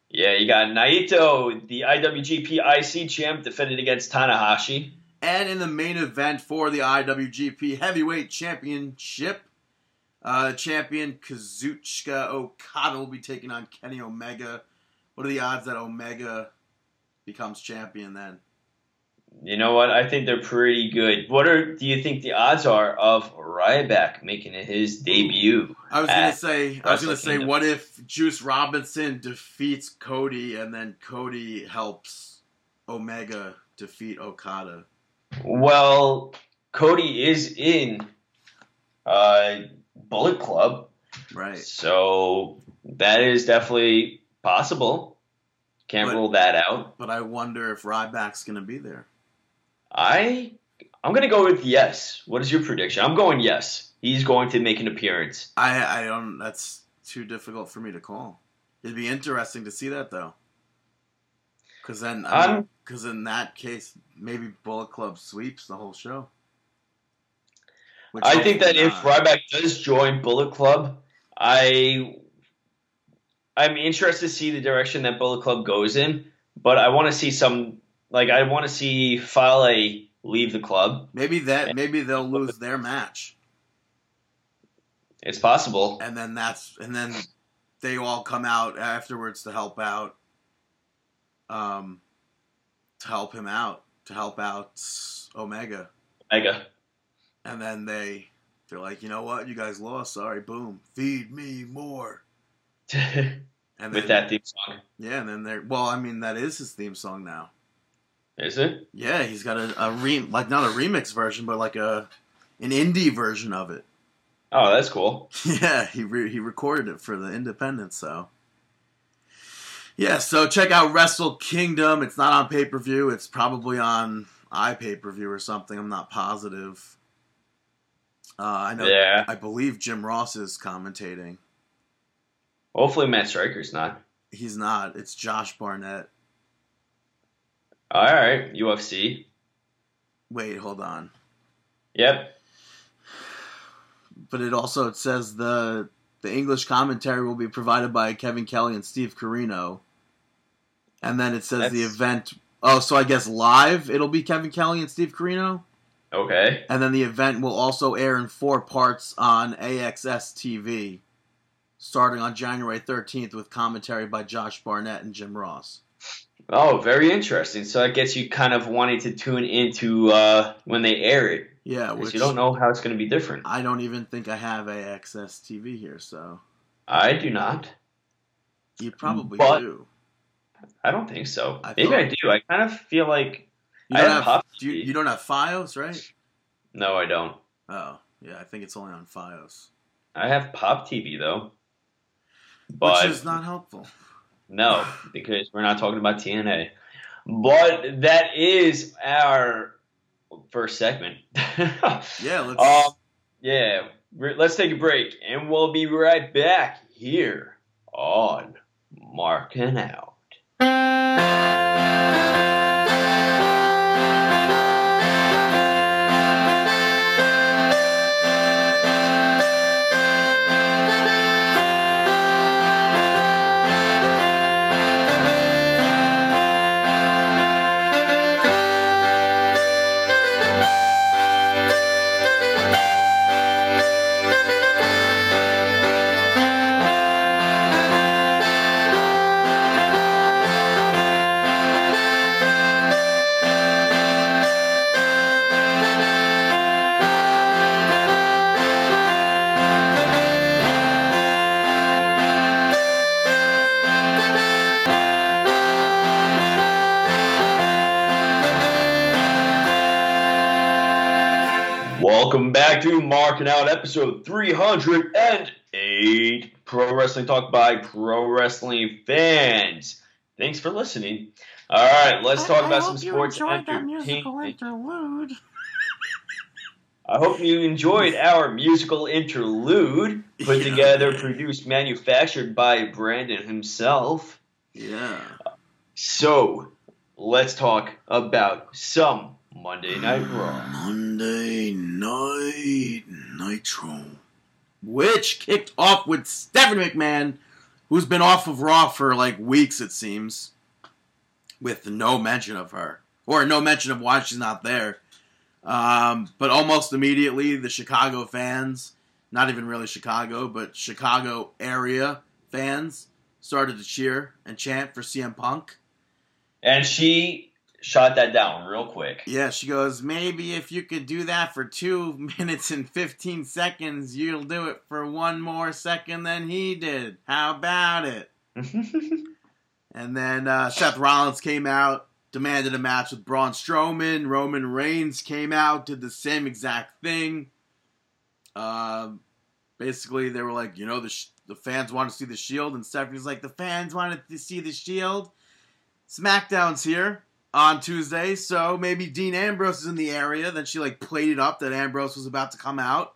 Yeah, you got Naito, the IWGP IC champ, defended against Tanahashi. And in the main event for the IWGP Heavyweight Championship, uh, champion Kazuchika Okada will be taking on Kenny Omega. What are the odds that Omega becomes champion then? You know what? I think they're pretty good. What are do you think the odds are of Ryback making his debut? I was gonna say, I was gonna say, Kingdom? what if Juice Robinson defeats Cody and then Cody helps Omega defeat Okada? Well, Cody is in uh, Bullet Club, Right. so that is definitely possible. Can't But- rule that out. But I wonder if Ryback's gonna be there. I I'm gonna go with yes. What is your prediction? I'm going yes. He's going to make an appearance. I I don't. That's too difficult for me to call. It'd be interesting to see that though. Because then, because um, in that case, maybe Bullet Club sweeps the whole show. Which I think that hopefully if. Ryback does join Bullet Club, I I'm interested to see the direction that Bullet Club goes in. But I want to see some like I want to see Fale leave the club. maybe that maybe they'll lose their match, It's possible. and then that's and then they all come out afterwards to help out, um, to help him out, to help out Omega. Omega. And then they they're like, you know what, you guys lost. Sorry, boom, feed me more. <laughs> And With that theme song. yeah, and then they're well, I mean, that is his theme song now. Is it? Yeah, he's got a, a re like not a remix version, but like a an indie version of it. Oh, that's cool. <laughs> Yeah, he re- he recorded it for the Independent, so. Yeah, so check out Wrestle Kingdom. It's not on pay per view. It's probably on iPay per view or something. I'm not positive. Uh, I know. Yeah. I believe Jim Ross is commentating. Hopefully Matt Striker's not. He's not. It's Josh Barnett. All right, UFC. Wait, hold on. Yep. But it also it says the the English commentary will be provided by Kevin Kelly and Steve Corino. And then it says the event. Oh, so I guess live it'll be Kevin Kelly and Steve Corino. Okay. And then the event will also air in four parts on AXS TV, starting on January 13th with commentary by Josh Barnett and Jim Ross. Oh, very interesting. So that gets you kind of wanting to tune into uh, when they air it. Yeah, which you don't know how it's going to be different. I don't even think I have AXS TV here, so I do not. you probably But- do. I don't think so. I Maybe thought- I do. I kind of feel like You I don't have have, do you, you don't have FiOS, right? no, I don't. Oh, yeah, I think it's only on FiOS. I have Pop TV though. But Which is not helpful. No, because we're not talking about TNA. But that is our first segment. <laughs> Yeah, let's. um, yeah, let's take a break, and we'll be right back here on Markin' Out. Back to Markin' Out episode 308 Pro Wrestling Talk by Pro Wrestling Fans. Thanks for listening. All right, let's talk about some sports entertainment. interlude. <laughs> I hope you enjoyed our musical interlude, put <laughs> Yeah. together, produced, manufactured by Brandon himself. Yeah. So, let's talk about some Monday Night Raw. Monday Night Nitro. Which kicked off with Stephanie McMahon, who's been off of Raw for like weeks, it seems, with no mention of her. Or no mention of why she's not there. Um, but almost immediately, the Chicago fans, not even really Chicago, but Chicago area fans, started to cheer and chant for CM Punk. And she shot that down real quick. Yeah, she goes, maybe if you could do that for two <laughs> minutes and 15 seconds, you'll do it for one more second than he did. How about it? <laughs> And then uh, Seth Rollins came out, demanded a match with Braun Strowman. Roman Reigns came out, did the same exact thing. Um, basically, they were like, you know, the, sh- the fans want to see the Shield. And Stephanie's like, the fans wanted to see the Shield. SmackDown's here on Tuesday, so maybe Dean Ambrose is in the area. Then she like played it up that Ambrose was about to come out.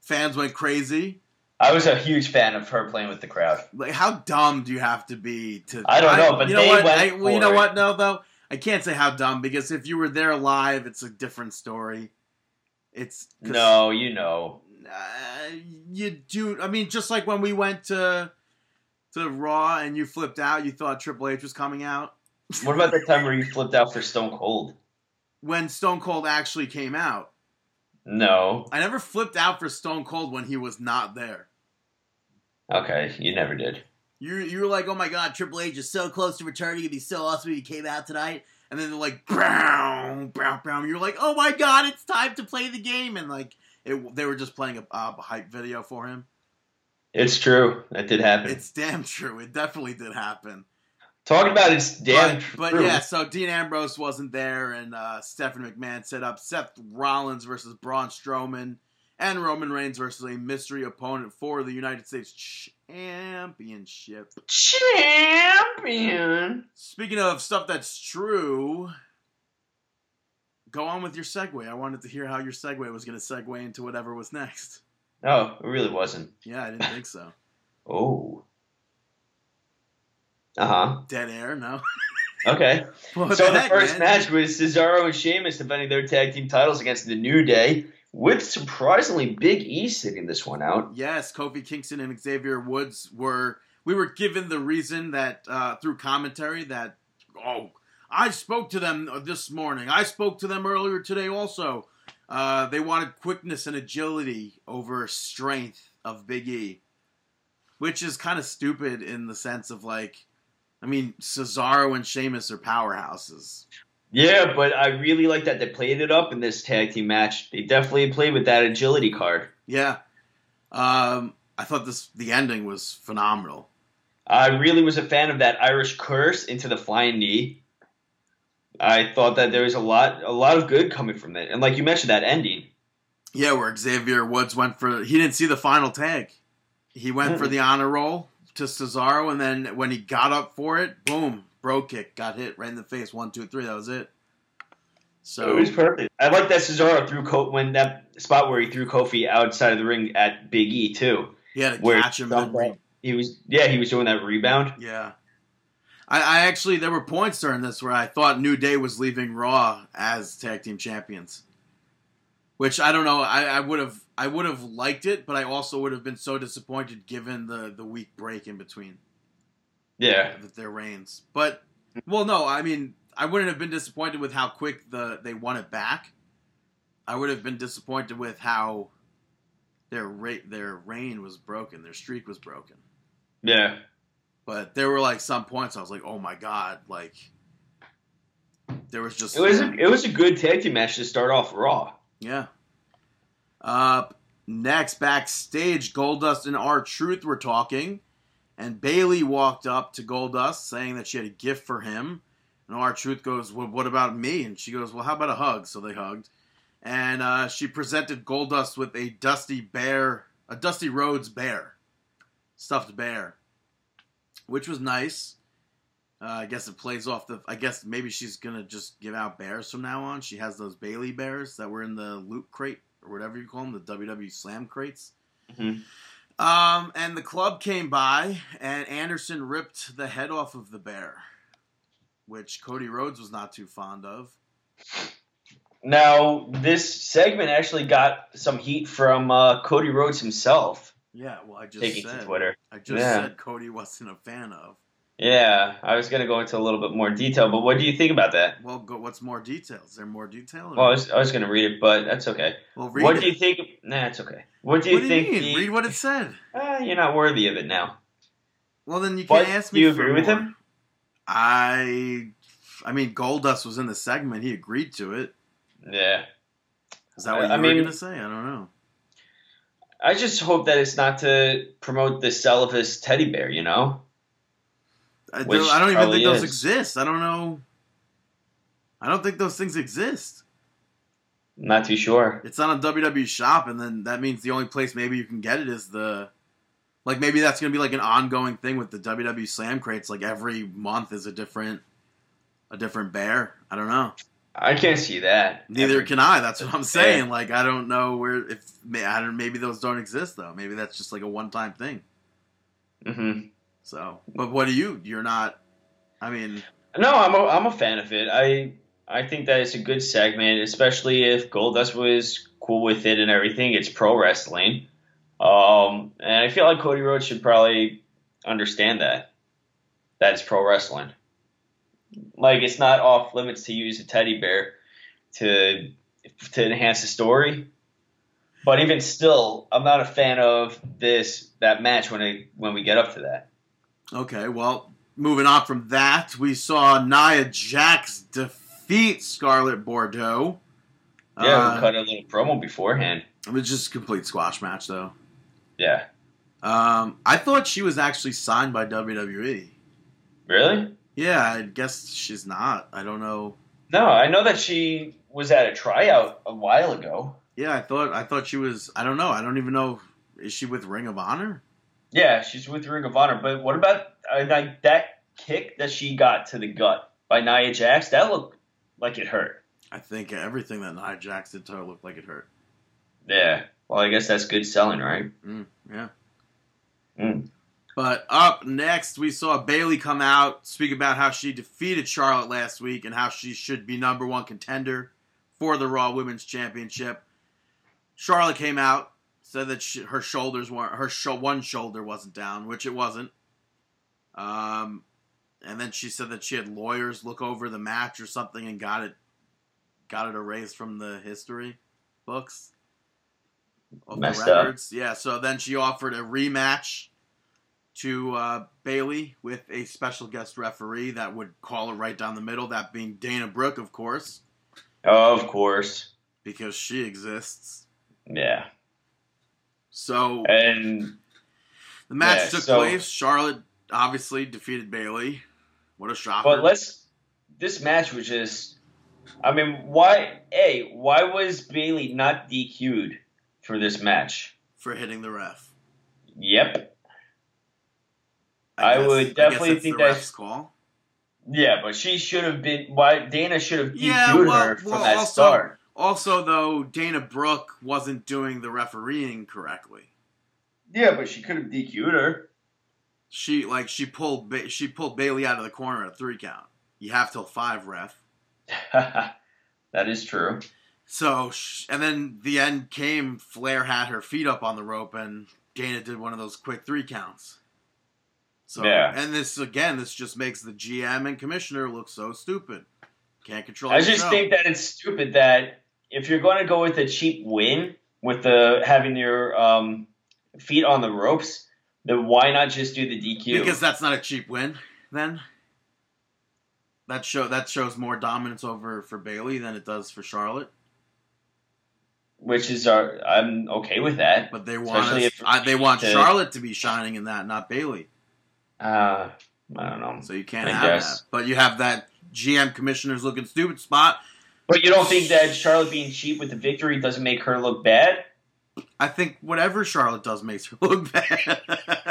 Fans went crazy. I was a huge fan of her playing with the crowd. Like, how dumb do you have to be to? I don't know, but you know they what? went I, well, you know it. what? No, though I can't say how dumb because if you were there live, it's a different story. It's No, you know. uh, you do. I mean, just like when we went to to Raw and you flipped out, you thought Triple H was coming out. What about the time where you flipped out for Stone Cold? When Stone Cold actually came out, No. I never flipped out for Stone Cold when he was not there. Okay, you never did. You you were like, oh my god, Triple H is so close to returning. It'd be so awesome if he came out tonight. And then they're like, brown, brown, brown. You're like, oh my god, it's time to play the game. And like, it, they were just playing a, uh, a hype video for him. It's true. That did happen. It's damn true. It definitely did happen. Talking about it's damn but, true. but yeah, so Dean Ambrose wasn't there, and uh, Stephanie McMahon set up Seth Rollins versus Braun Strowman and Roman Reigns versus a mystery opponent for the United States Championship. Champion. Speaking of stuff that's true, go on with your segue. I wanted to hear how your segue was going to segue into whatever was next. No, it really wasn't. Yeah, I didn't think so. <laughs> Oh. Uh huh. Dead air, no. <laughs> Okay. So the heck, first man? match was Cesaro and Sheamus defending their tag team titles against the New Day, with surprisingly Big E sitting this one out. Yes, Kofi Kingston and Xavier Woods were. We were given the reason that uh, through commentary that oh, I spoke to them this morning. I spoke to them earlier today. Also, uh, they wanted quickness and agility over strength of Big E, which is kind of stupid in the sense of like, I mean, Cesaro and Sheamus are powerhouses. Yeah, but I really like that they played it up in this tag team match. They definitely played with that agility card. Yeah, um, I thought this the ending was phenomenal. I really was a fan of that Irish curse into the flying knee. I thought that there was a lot, a lot of good coming from it, and like you mentioned, that ending. Yeah, where Xavier Woods went for he didn't see the final tag. He went for the honor roll, to Cesaro, and then when he got up for it, boom, bro kick, got hit right in the face. One, two, three. That was it. So it was perfect. I like that Cesaro threw Ko- when that spot where he threw Kofi outside of the ring at Big E too. he had to Where catch him. and- He was yeah, he was doing that rebound. Yeah. I, I actually there were points during this where I thought New Day was leaving Raw as tag team champions. Which I don't know, I, I would have I would have liked it, but I also would have been so disappointed given the, the week break in between Yeah, with their reigns. But well no, I mean I wouldn't have been disappointed with how quick the they won it back. I would have been disappointed with how their rate their reign was broken, their streak was broken. yeah. But there were like some points I was like, oh my god, like there was just It was a, it was a good tag team match to start off Raw. Yeah. Up next, backstage, Goldust and R Truth were talking, and Bayley walked up to Goldust saying that she had a gift for him. And R Truth goes, well, "What about me?" And she goes, "Well, how about a hug?" So they hugged, and uh, she presented Goldust with a Dusty Bear, a Dusty Rhodes bear, stuffed bear, which was nice. Uh, I guess it plays off the. I guess maybe she's gonna just give out bears from now on. She has those Bayley bears that were in the loot crate or whatever you call them, the WWE Slam crates. Mhm. Um, and the club came by, and Anderson ripped the head off of the bear, which Cody Rhodes was not too fond of. Now this segment actually got some heat from uh, Cody Rhodes himself Yeah, well, I just taking said to Twitter. I just Yeah. said Cody wasn't a fan of. Yeah, I was gonna go into a little bit more detail, but what do you think about that? Well, go, what's more detail? Is there more detail? or- Well, I was, I was gonna read it, but that's okay. well, read what it. do you think? Nah, it's okay. What do you what do think? you mean? the- Read what it said. Uh, <laughs> you're not worthy of it now. Well, then you can't ask me. For it. Do you agree with him? I, I mean, Goldust was in the segment. He agreed to it. Yeah. Is that what I- you I were mean- gonna say? I don't know. I just hope that it's not to promote the sell of his teddy bear, you know? I don't, I don't even think those is. exist. I don't know. I don't think those things exist. Not too sure. It's on a WWE shop, and then that means the only place maybe you can get it is the. Like maybe that's gonna be like an ongoing thing with the WWE Slam crates. Like every month is a different, a different bear. I don't know. I can't see that. Neither Ever. can I. That's what I'm saying. Like I don't know where if I don't, maybe those don't exist though. Maybe that's just like a one time thing. Mhm. So, but what do you? You're not. I mean, No, I'm a, I'm a fan of it. I I think that it's a good segment, especially if Goldust was cool with it and everything. It's pro wrestling, um, and I feel like Cody Rhodes should probably understand that. That is pro wrestling. Like it's not off limits to use a teddy bear to to enhance the story. But even still, I'm not a fan of this that match when I when we get up to that. Okay. Well, moving on from that, we saw Nia Jax defeat Scarlett Bordeaux. Yeah, Uh, we cut a little promo beforehand. It was just a complete squash match, though. Yeah, Um, I thought she was actually signed by WWE. really? Yeah, I guess she's not. I don't know. No, I know that she was at a tryout a while ago. Yeah, I thought I thought she was. I don't know. I don't even know. Is she with Ring of Honor? Yeah, she's with Ring of Honor. But what about uh, like that kick that she got to the gut by Nia Jax? That looked like it hurt. I think everything that Nia Jax did to her looked like it hurt. Yeah. Well, I guess that's good selling, right? Mm, yeah. Mm. But up next, we saw Bayley come out, speak about how she defeated Charlotte last week and how she should be number one contender for the Raw Women's Championship. Charlotte came out, said that she, her shoulders weren't her sho- one shoulder wasn't down, which it wasn't. Um, and then she said that she had lawyers look over the match or something and got it got it erased from the history books of Messed the up. records. Yeah, so then she offered a rematch to uh, Bayley with a special guest referee that would call it right down the middle. That being Dana Brooke, of course, Of course. because she exists. Yeah. So And the match yeah, took so- place. Charlotte obviously defeated Bayley. What a shocker! but let's. This match was just. I mean, why? A. Why was Bayley not DQ'd for this match? for hitting the ref. Yep. I guess- would definitely it's think the that's- call. Yeah, but she should have been. Why Dana should have DQ'd Yeah, well- her from well, that also- start. Also, though, Dana Brooke wasn't doing the refereeing correctly. Yeah, but she could have DQ'd her. She like she pulled ba- she pulled Bayley out of the corner at a three count. You have till five, ref. <laughs> that is true. So and then the end came. Flair had her feet up on the rope, and Dana did one of those quick three counts. So Yeah. and this again, this just makes the GM and commissioner look so stupid. Can't control. I just show. think that it's stupid that if you're going to go with a cheap win with the having your um, feet on the ropes, then why not just do the DQ? because that's not a cheap win. Then that show that shows more dominance over for Bayley than it does for Charlotte. which is our, I'm okay with that. But they want us, if- I, they want to- Charlotte to be shining in that, not Bayley. Uh, I don't know. So you can't I have guess. that. But you have that GM commissioners looking stupid spot. But you don't think that Charlotte being cheap with the victory doesn't make her look bad? I think whatever Charlotte does makes her <laughs> look bad.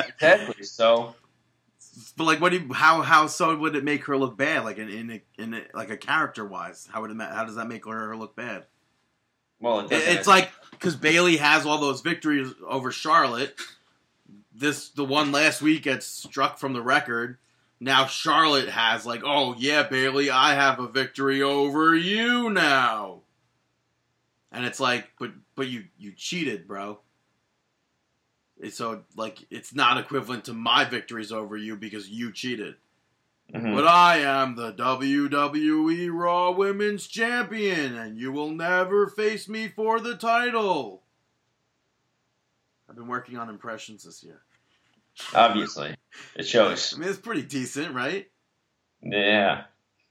Exactly. So but like, what do you, how how so would it make her look bad? Like in in, a, in a, like a character wise, how would it how does that make her look bad? well, it. It's like because Bayley has all those victories over Charlotte. This the one last week gets struck from the record. Now Charlotte has like, oh yeah, Bayley, I have a victory over you now. And it's like, but but you you cheated, bro. It's so like it's not equivalent to my victories over you because you cheated. Mhm. But I am the WWE Raw Women's Champion, and you will never face me for the title. I've been working on impressions this year. obviously it shows. I mean, it's pretty decent, right? Yeah,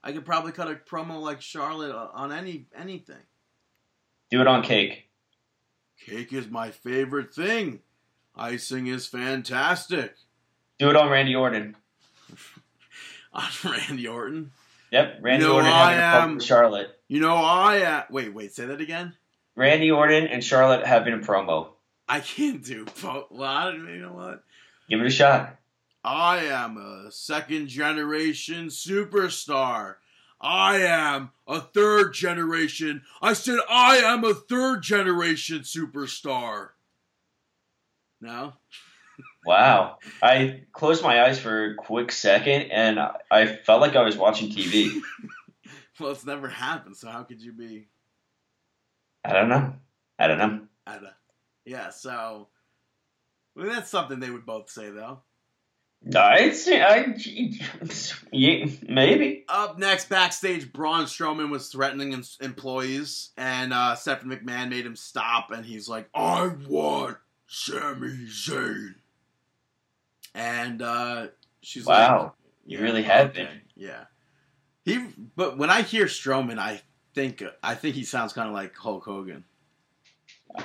I could probably cut a promo like Charlotte on any anything. do it on cake. Cake is my favorite thing. Icing is fantastic. Do it on Randy Orton. <laughs> On Randy Orton. Yep, Randy know, Orton I having a promo with Charlotte. You know, I uh, wait, wait, say that again. Randy Orton and Charlotte having a promo. I can't do. Well, I don't, you know what? Give it a shot. I am a second generation superstar. I am a third generation. I said I am a third generation superstar. No? <laughs> Wow. I closed my eyes for a quick second and I felt like I was watching TV. <laughs> Well, it's never happened, so how could you be I don't know. I don't know. at a. Yeah, so. Well, that's something they would both say, though. I'd say, I, yeah, maybe. Up next, backstage, Braun Strowman was threatening employees, and uh, Stephanie McMahon made him stop, and he's like, I want Sami Zayn. And uh, she's like, Wow. You really have been. Yeah. He, but when I hear Strowman, I think I think he sounds kind of like Hulk Hogan.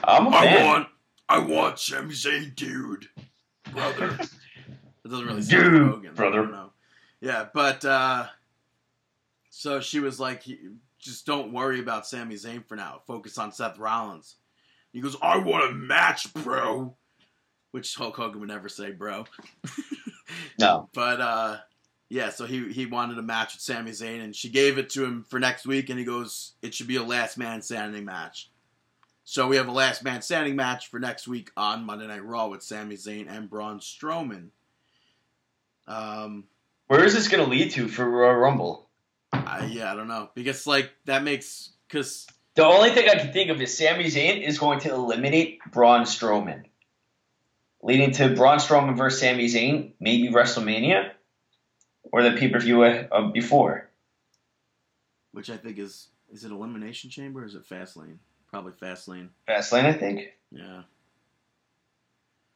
I'm a fan. I want Sami Zayn, dude, brother. <laughs> it doesn't really sound Dude, Hogan, brother. Yeah, but uh, so she was like, just don't worry about Sami Zayn for now. Focus on Seth Rollins. He goes, I want a match, bro. Which Hulk Hogan would never say, bro. <laughs> No. But uh yeah, so he he wanted a match with Sami Zayn and she gave it to him for next week and he goes, It should be a last man standing match. So we have a last man standing match for next week on Monday Night Raw with Sami Zayn and Braun Strowman. Um Where is this going to lead to for Royal Rumble? I, yeah, I don't know. Because like that makes cuz The only thing I can think of is Sami Zayn is going to eliminate Braun Strowman. Leading to Braun Strowman versus Sami Zayn, maybe WrestleMania? Or the pay per view uh, before? which I think is is it Elimination Chamber or is it Fastlane? Probably Fastlane. Fastlane, I think. Yeah.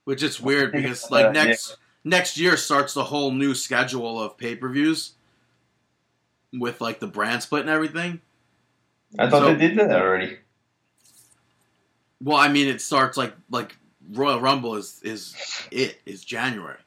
Which is weird because like next next year starts the whole new schedule of pay per views with like the brand split and everything. I thought So- they did that already. Well, I mean it starts like like Royal Rumble is is it is January.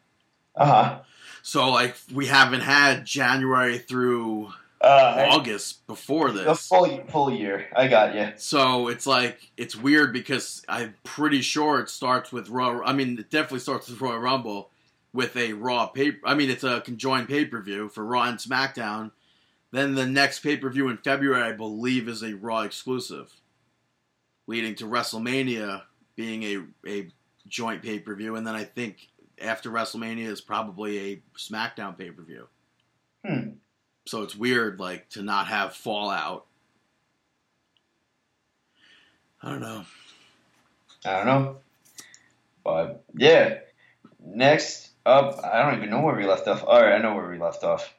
Uh huh. So like we haven't had January through Uh, August before this. full full year. I got you. So it's like it's weird because I'm pretty sure it starts with Royal. I mean, it definitely starts with Royal Rumble, with a Raw pay. I mean, it's a conjoined pay per view for Raw and SmackDown. Then the next pay per view in February, I believe, is a Raw exclusive, leading to WrestleMania being a a joint pay per view, and then I think after WrestleMania is probably a SmackDown pay per view. Hmm. So it's weird, like to not have Fallout. I don't know. I don't know. But yeah. Next I don't even know where we left off. All right, I know where we left off.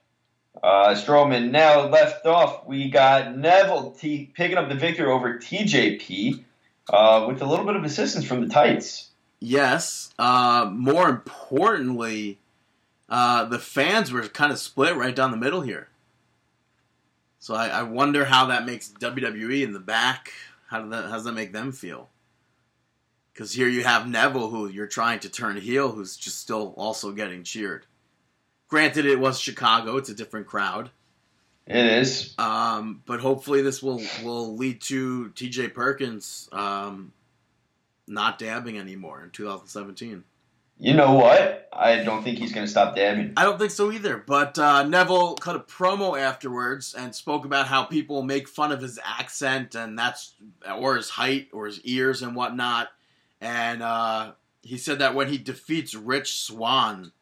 Uh, Strowman now left off. We got Neville T- picking up the victory over TJP uh, with a little bit of assistance from the Tights. Yes. Uh, more importantly, uh, the fans were kind of split right down the middle here. So I, I wonder how that makes WWE in the back. How, that, how does that make them feel? Because here you have Neville, who you're trying to turn heel, who's just still also getting cheered. Granted, it was Chicago; it's a different crowd. It is. Um, but hopefully, this will will lead to T.J. Perkins um, not dabbing anymore in 2017. You know what? I don't think he's going to stop dabbing. I don't think so either. But uh, Neville cut a promo afterwards and spoke about how people make fun of his accent and that's or his height or his ears and whatnot. And uh, he said that when he defeats Rich Swann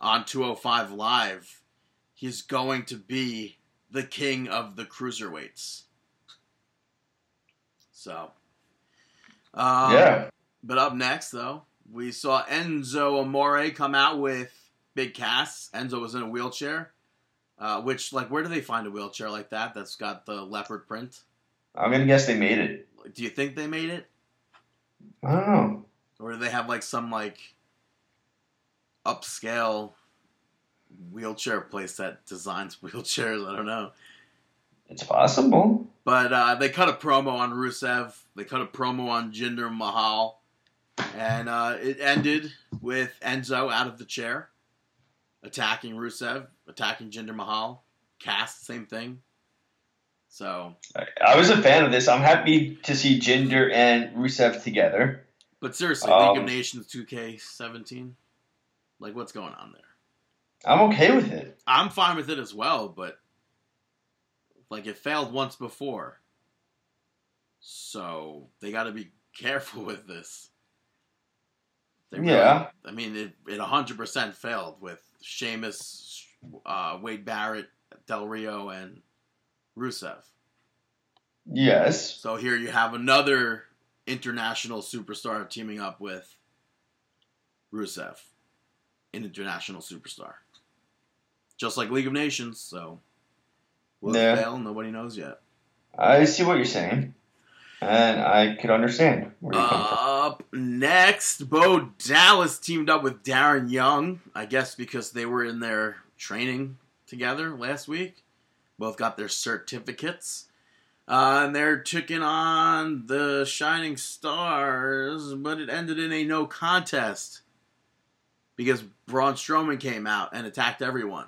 on 205 Live, he's going to be the king of the cruiserweights. So, um, yeah. But up next, though, we saw Enzo Amore come out with Big Cass. Enzo was in a wheelchair. Uh, which, like, where do they find a wheelchair like that that's got the leopard print? I'm going to guess they made it. Do you think they made it? I don't know. Or do they have, like, some, like, upscale wheelchair place that designs <laughs> wheelchairs? I don't know. It's possible. But uh, they cut a promo on Rusev. They cut a promo on Jinder Mahal. And uh, it ended with Enzo out of the chair, attacking Rusev, attacking Jinder Mahal. Cass, same thing. So, I- was a fan of this. I'm happy to see Jinder and Rusev together. but seriously, League of Um, Nations 2K17, like what's going on there? I'm okay with it. I'm fine with it as well, but like it failed once before, so they got to be <laughs> careful with this. Really- Yeah. I mean it. It 100 percent failed with Sheamus, uh, Wade Barrett, Del Rio, and Rusev. Yes. So here you have another international superstar teaming up with Rusev, an international superstar. Just like League of Nations, so will Yeah. it fail? Nobody knows yet. I see what you're saying. And I could understand where you're coming from. Up next, Bo Dallas teamed up with Darren Young, I guess because they were in their training together last week. Both got their certificates. Uh, and they're taking on the Shining Stars, but it ended in a no contest because Braun Strowman came out and attacked everyone.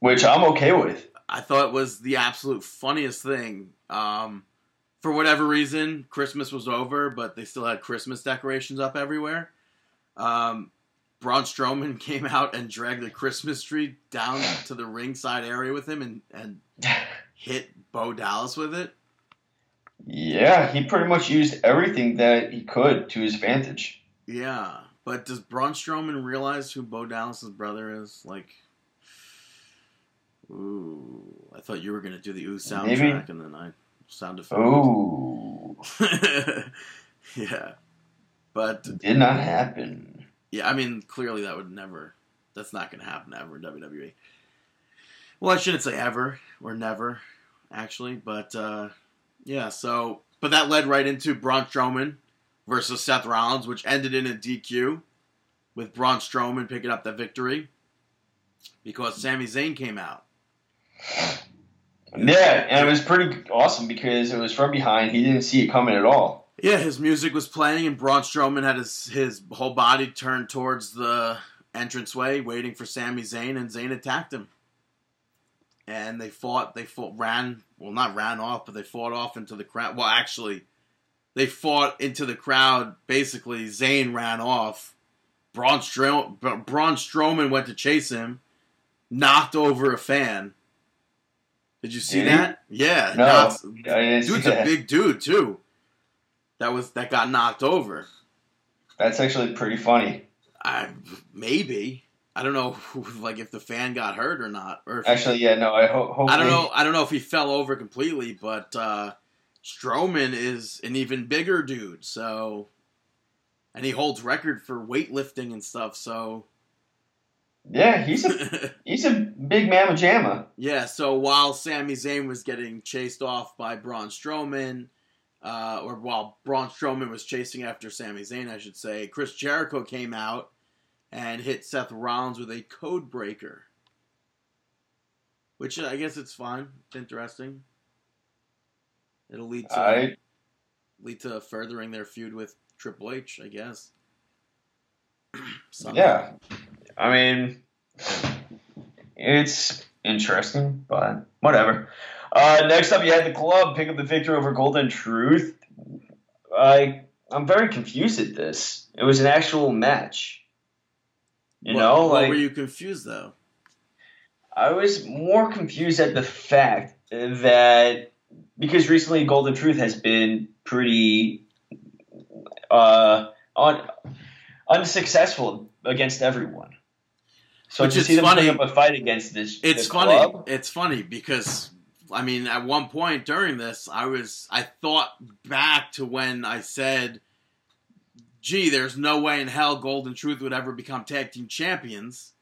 Which I'm okay with. I thought it was the absolute funniest thing. Um, for whatever reason, Christmas was over, but they still had Christmas decorations up everywhere. Um, Braun Strowman <laughs> came out and dragged the Christmas tree down to the ringside area with him and, and <laughs> hit Bo Dallas with it. Yeah, he pretty much used everything that he could to his advantage. Yeah, but does Braun Strowman realize who Bo Dallas's brother is? Like, ooh, I thought you were gonna do the ooh soundtrack, Maybe. and then I sound effect. Ooh. <laughs> yeah, but Did not happen. Yeah, I mean, clearly that would never. That's not going to happen ever in WWE. Well, I shouldn't say ever or never, actually, but uh, yeah. So, but that led right into Braun Strowman versus Seth Rollins, which ended in a DQ with Braun Strowman picking up the victory because Sami Zayn came out. Yeah, and it was pretty awesome because it was from behind. He didn't see it coming at all. Yeah, his music was playing, and Braun Strowman had his his whole body turned towards the entranceway, waiting for Sami Zayn, and Zayn attacked him. And they fought. They fought. Ran. Well, not ran off, but they fought off into the crowd. Well, actually, they fought into the crowd. Basically, Zayn ran off, Braun, Stro- Braun Strowman went to chase him, knocked over a fan. Did you see Did that? Yeah, No, knocks- I didn't see dude's a big dude too. That was that got knocked over. That's actually pretty funny. I maybe I don't know, <laughs> who, like if the fan got hurt or not, or Actually, yeah, no, I hope. I don't know. I don't know if he fell over completely, but uh, Strowman is an even bigger dude. So, and he holds record for weightlifting and stuff. So, Yeah, he's a <laughs> he's a big mamma jamma. yeah. So while Sami Zayn was getting chased off by Braun Strowman, uh, or while Braun Strowman was chasing after Sami Zayn, I should say, Chris Jericho came out and hit Seth Rollins with a code breaker. Which uh, I guess it's fine. It's interesting. It'll lead to I lead to furthering their feud with Triple H, I guess. <clears throat> Yeah, I mean, it's interesting, but whatever. Uh, next up, you had the club pick up the victory over Golden Truth. I I'm very confused at this. It was an actual match. You What- know, what like were you confused though? I was more confused at the fact that because recently Golden Truth has been pretty uh, un, unsuccessful against everyone. So Which to see them funny. put up a fight against this, It's funny. club, It's funny because I mean, at one point during this, I was I thought back to when I said, "Gee, there's no way in hell Golden Truth would ever become tag team champions,"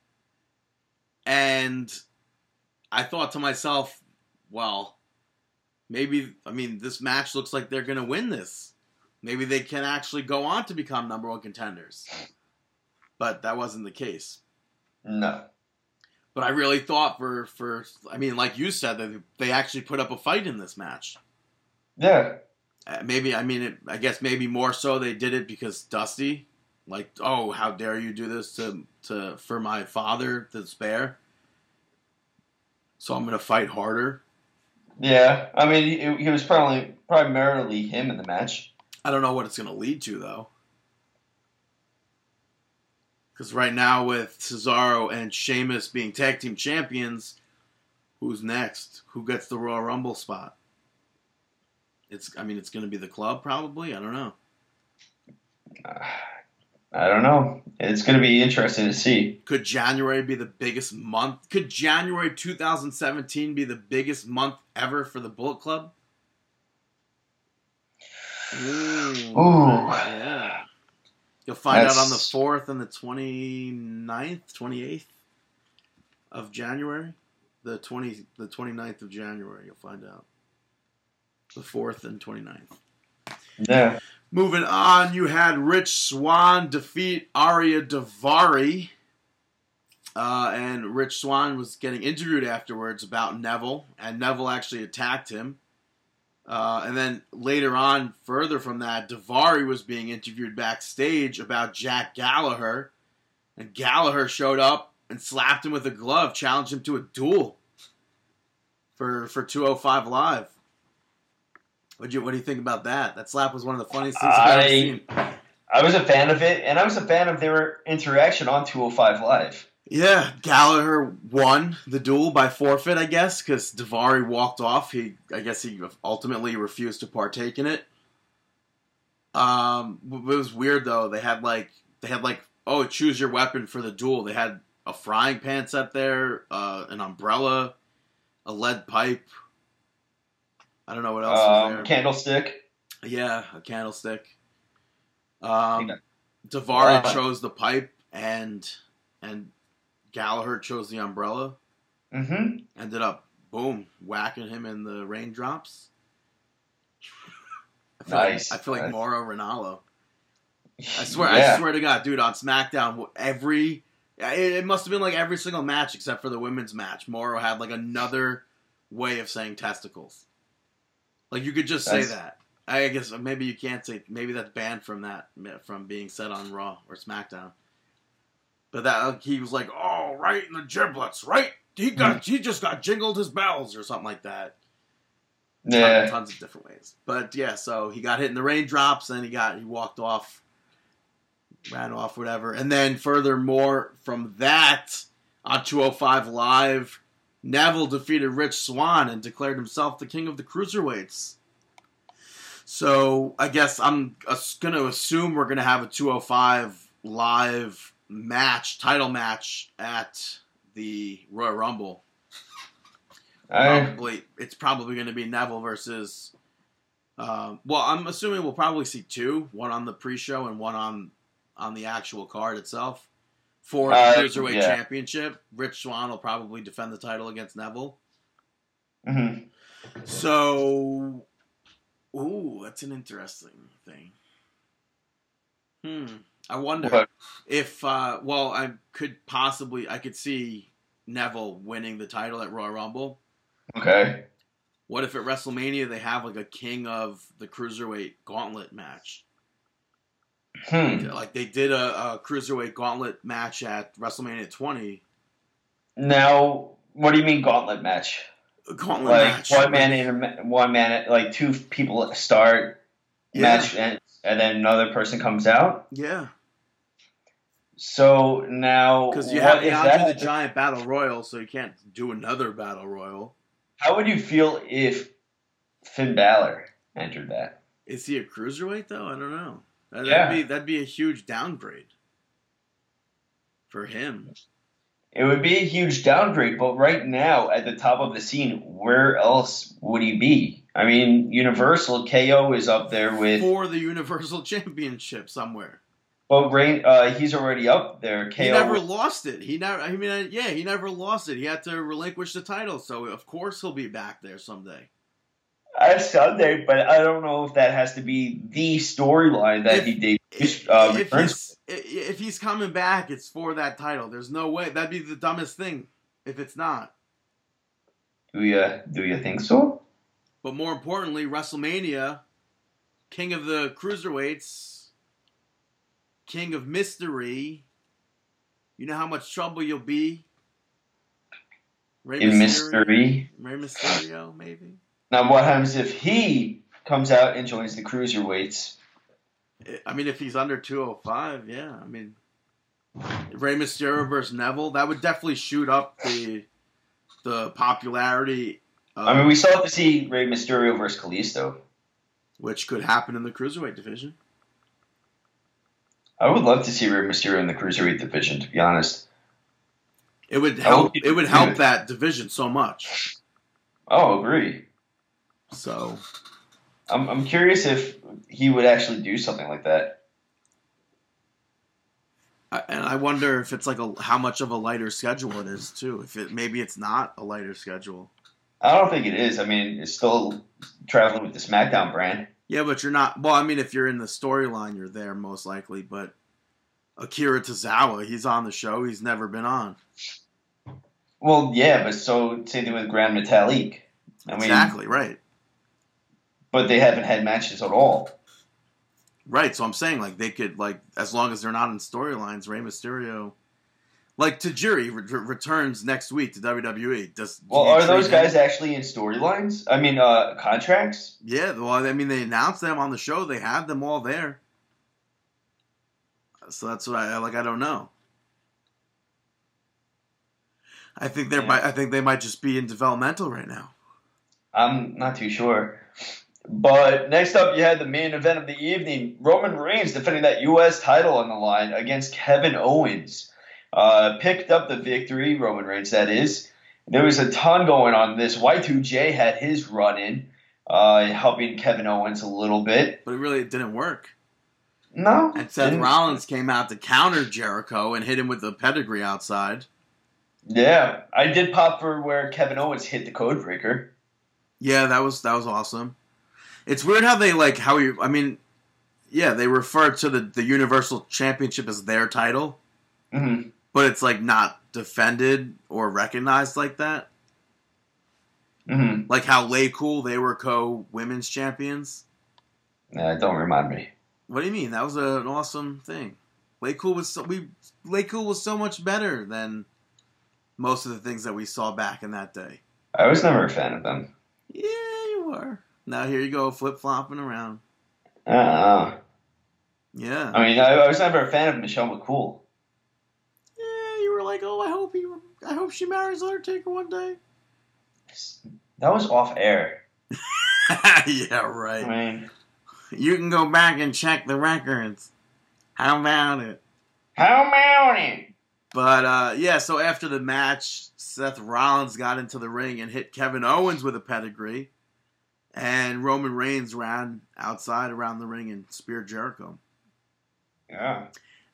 and I thought to myself, "Well, maybe I mean this match looks like they're going to win this. Maybe they can actually go on to become number one contenders." But that wasn't the case. No. But I really thought for for I mean, like you said, that they actually put up a fight in this match. Yeah. Uh, maybe I mean, it, I guess maybe more so they did it because Dusty, like, oh, how dare you do this to to for my father, the spare. So I'm gonna fight harder. Yeah. I mean, he, he was probably primarily him in the match. I don't know what it's gonna lead to though. Because right now with Cesaro and Sheamus being tag team champions, who's next? Who gets the Royal Rumble spot? It's I mean it's going to be the club probably. I don't know. I don't know. It's going to be interesting to see. Could January be the biggest month? Could January 2017 be the biggest month ever for the Bullet Club? Ooh, Ooh. yeah. You'll find out on the 4th and the 29th, 28th of January. The 20 the 29th of January, you'll find out. The 4th and 29th. Yeah. Moving on, you had Rich Swann defeat Ariya Daivari. Uh, and Rich Swann was getting interviewed afterwards about Neville, and Neville actually attacked him. Uh, and then later on, further from that, Daivari was being interviewed backstage about Jack Gallagher. And Gallagher showed up and slapped him with a glove, challenged him to a duel for for 205 Live. What you what do you think about that? That slap was one of the funniest things I've ever seen. I was a fan of it, and I was a fan of their interaction on 205 Live. Yeah, Gallagher won the duel by forfeit, I guess, because Daivari walked off. He, I guess, he ultimately refused to partake in it. Um, it was weird though. They had like they had like oh, choose your weapon for the duel. They had a frying pan set there, uh, an umbrella, a lead pipe. I don't know what else was Um, candlestick. Yeah, a candlestick. Um. Daivari Uh, chose the pipe, and and Gallagher chose the umbrella. Mm-hmm. Ended up, boom, whacking him in the raindrops. I feel Nice. Like, I feel like Nice. Mauro Ranallo. I <laughs> swear, Yeah. I swear to God, dude, on SmackDown, every it, it must have been like every single match except for the women's match. Mauro had like another way of saying testicles. Like you could just say That's- that. I guess maybe you can't say. Maybe that's banned from that from being said on Raw or SmackDown. But that he was like, "Oh, right in the giblets, right? He got mm-hmm. he just got jingled his bells or something like that." Yeah. tons of different ways. But yeah, so he got hit in the raindrops, and he got he walked off. ran off, whatever. And then furthermore, from that on 205 Live, Neville defeated Rich Swann and declared himself the king of the cruiserweights. So I guess I'm uh, going to assume we're going to have a 205 Live match, title match at the Royal Rumble. I, Probably, it's probably going to be Neville versus. Um, well, I'm assuming we'll probably see two, one on the pre-show and one on on the actual card itself for the Uh, cruiserweight yeah. championship. Rich Swann will probably defend the title against Neville. mhm. So, ooh, that's an interesting thing. Hmm. I wonder What? if, uh, well, I could possibly, I could see Neville winning the title at Royal Rumble. Okay. What if at WrestleMania they have like a King of the Cruiserweight Gauntlet match? Hmm. Like they did a, a Cruiserweight Gauntlet match at WrestleMania 20. Now, what do you mean gauntlet match? A gauntlet Like match. one man in a, one man, like two people start Yeah. match, and, and then another person comes out. Yeah. So now, Because you have the Andre the Giant Battle Royal, so you can't do another Battle Royal. How would you feel if Finn Balor entered that? Is he a cruiserweight though? I don't know. That'd Yeah. be that'd be a huge downgrade for him. It would be a huge downgrade, but right now at the top of the scene, where else would he be? I mean, Universal KO is up there with, For the Universal <laughs> Championship somewhere. But Rain, uh, he's already up there. KO He never lost it. He never. I mean, uh, yeah, he never lost it. He had to relinquish the title, so of course he'll be back there someday. at Sunday, but I don't know if that has to be the storyline that If- he did. If, Uh, if he's if he's coming back, it's for that title. There's no way. That'd be the dumbest thing if it's not. Do you do you think so? But more importantly, WrestleMania, King of the Cruiserweights, King of Mystery. You know how much trouble you'll be. In Mysterio- mystery. Rey Mysterio, maybe. Now, what happens if he comes out and joins the cruiserweights? I mean, if he's under 205, yeah. I mean, Rey Mysterio versus Neville, that would definitely shoot up the the popularity, I mean, we still have to see Rey Mysterio versus Kalisto. which could happen in the cruiserweight division. I would love to see Rey Mysterio in the cruiserweight division. To be honest. It would help. It would help it. that division so much. Oh, agree. So I'm I'm curious if he would actually do something like that. I- and I wonder if it's like a how much of a lighter schedule it is too. If it maybe it's not a lighter schedule. I don't think it is. I mean, it's still traveling with the SmackDown brand. Yeah, but you're not. Well, I mean, if you're in the storyline, you're there most likely. But Akira Tozawa, he's on the show. He's never been on. Well, yeah, but so same thing with Grand Metalik. I mean, exactly right. but they haven't had matches at all. Right. So I'm saying like they could like as long as they're not in storylines, Rey Mysterio, like Tajiri re- returns next week to WWE. Does Well, are those him- guys actually in storylines? I mean, uh, contracts? Yeah. Well, I mean, they announced them on the show. They had them all there. So that's what I like. I don't know. I think they're. Yeah. I think they might just be in developmental right now. I'm not too sure. But next up, you had the main event of the evening: Roman Reigns defending that U.S. title on the line against Kevin Owens. Uh, picked up the victory, Roman Reigns. That is. There was a ton going on. This Y2J had his run in, uh, helping Kevin Owens a little bit. But it really didn't work. No, And Seth didn't- Rollins came out to counter Jericho and hit him with the pedigree outside. Yeah, I did pop for where Kevin Owens hit the code breaker. Yeah, that was that was awesome. It's weird how they like how you. I mean, yeah, they refer to the the Universal Championship as their title, hmm but it's like not defended or recognized like that. hmm Like how Lay Cool they were co women's champions. Yeah, don't remind me. What do you mean? That was a, an awesome thing. Lay Cool was so we Lay Cool was so much better than most of the things that we saw back in that day. I was never a fan of them. Yeah, you were. Now here you go, flip flopping around. Uh-uh. Yeah. I mean, I, I was never a fan of Michelle McCool. Yeah, you were like, oh, I hope he, I hope she marries Undertaker one day. That was off air. <laughs> yeah, right. I right. mean, You can go back and check the records. How about it? how about it? But uh, yeah, so after the match, Seth Rollins got into the ring and hit Kevin Owens with a pedigree, and Roman Reigns ran outside around the ring and speared Jericho. Yeah.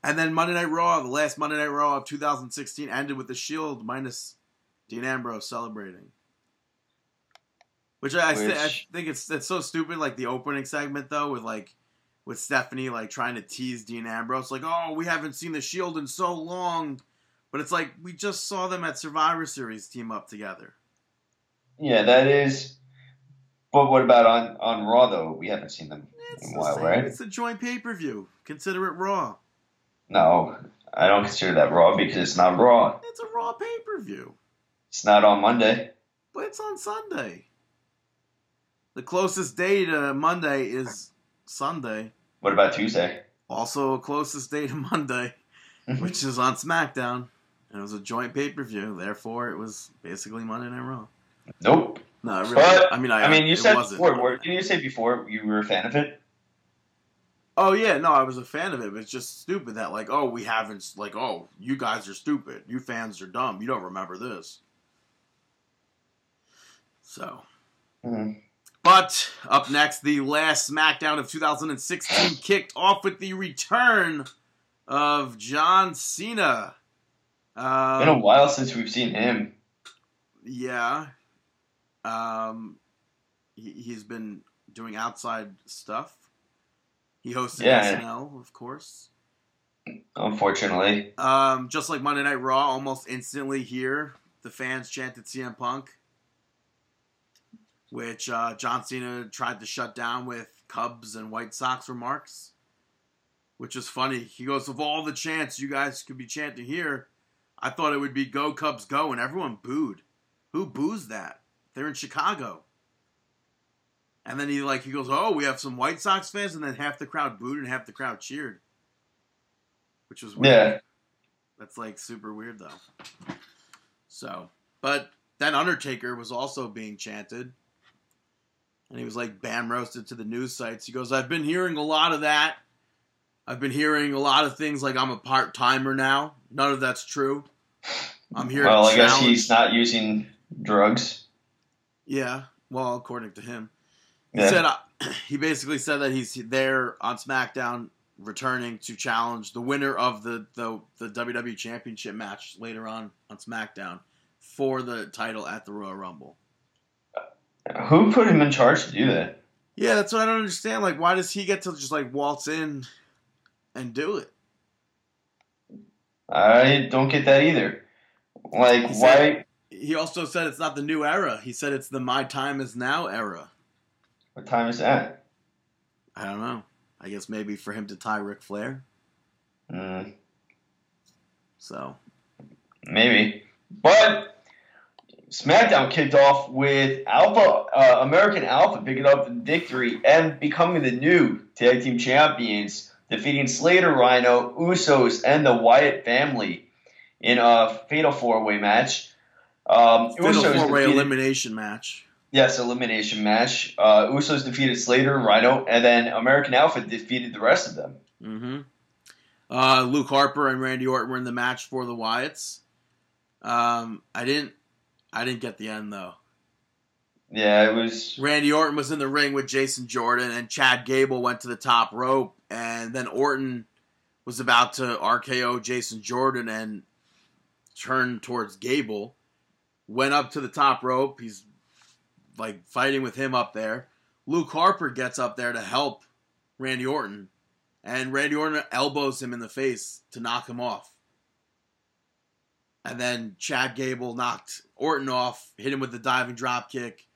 And then Monday Night Raw, the last Monday Night Raw of 2016, ended with the Shield minus Dean Ambrose celebrating. Which I, I, th- I think it's so stupid. Like the opening segment though, with like with Stephanie like trying to tease Dean Ambrose, like, "Oh, we haven't seen the Shield in so long," but it's like we just saw them at Survivor Series team up together. Yeah, that is. But what about on, on Raw, though? We haven't seen them It's in a while, right? It's a joint pay per view. Consider it Raw. No, I don't consider that Raw because it's not Raw. It's a Raw pay per view, It's not on Monday. but it's on Sunday. The closest day to Monday is Sunday. What about Tuesday? Also, closest day to Monday, <laughs> which is on SmackDown. And it was a joint pay per view. Therefore, it was basically Monday Night Raw. Nope. No, it really. But, I mean, I, I mean, you it said wasn't. before. Were, didn't you say before you were a fan of it? Oh yeah, no, I was a fan of it. But it's just stupid that like, oh, we haven't like, oh, you guys are stupid. You fans are dumb. You don't remember this. So, Mhm. but up next, the last SmackDown of 2016 <sighs> kicked off with the return of John Cena. Um, Been a while since we've seen him. Yeah. Um, he, he's been doing outside stuff. He hosted Yeah. SNL, of course. Unfortunately, Um, just like Monday Night Raw, almost instantly here, the fans chanted CM Punk, which uh, John Cena tried to shut down with Cubs and White Sox remarks, which is funny. He goes, Of all the chants you guys could be chanting here, I thought it would be Go Cubs Go, and everyone booed. Who boos that? They're in Chicago. And then he like he goes, Oh, we have some White Sox fans, and then half the crowd booed and half the crowd cheered. Which was weird. yeah. That's like super weird though. So, but then Undertaker was also being chanted. And he was like bam roasted to the news sites. He goes, I've been hearing a lot of that. I've been hearing a lot of things like I'm a part timer now. None of that's true. I'm here Well, I guess he's not using drugs. Yeah, well, according to him. He Yeah. said uh, <clears throat> he basically said that he's there on SmackDown, returning to challenge the winner of the, the the WWE Championship match later on on SmackDown for the title at the Royal Rumble. Who put him in charge to do that? Yeah, that's what I don't understand. Like, why does he get to just like waltz in and do it? I don't get that either. Like, He why? said- He also said it's not the new era. He said it's the My Time Is Now era. What time is that? I don't know. I guess maybe for him to tie Ric Flair. Mm, So maybe. But SmackDown kicked off with Alpha, uh, American Alpha picking up the victory and becoming the new tag team champions, defeating Slater, Rhino, Usos, and the Wyatt family in a fatal four way match. Um, fatal four way elimination match. Yes, elimination match. Uh, Usos defeated Slater, and Rhino, and then American Alpha defeated the rest of them. Mm-hmm. Uh, Luke Harper and Randy Orton were in the match for the Wyatts. Um, I didn't, I didn't get the end though. Yeah, it was. Randy Orton was in the ring with Jason Jordan, and Chad Gable went to the top rope, and then Orton was about to RKO Jason Jordan and turn towards Gable. Went up to the top rope. He's like fighting with him up there. Luke Harper gets up there to help Randy Orton, and Randy Orton elbows him in the face to knock him off. And then Chad Gable knocked Orton off, hit him with the diving drop kick.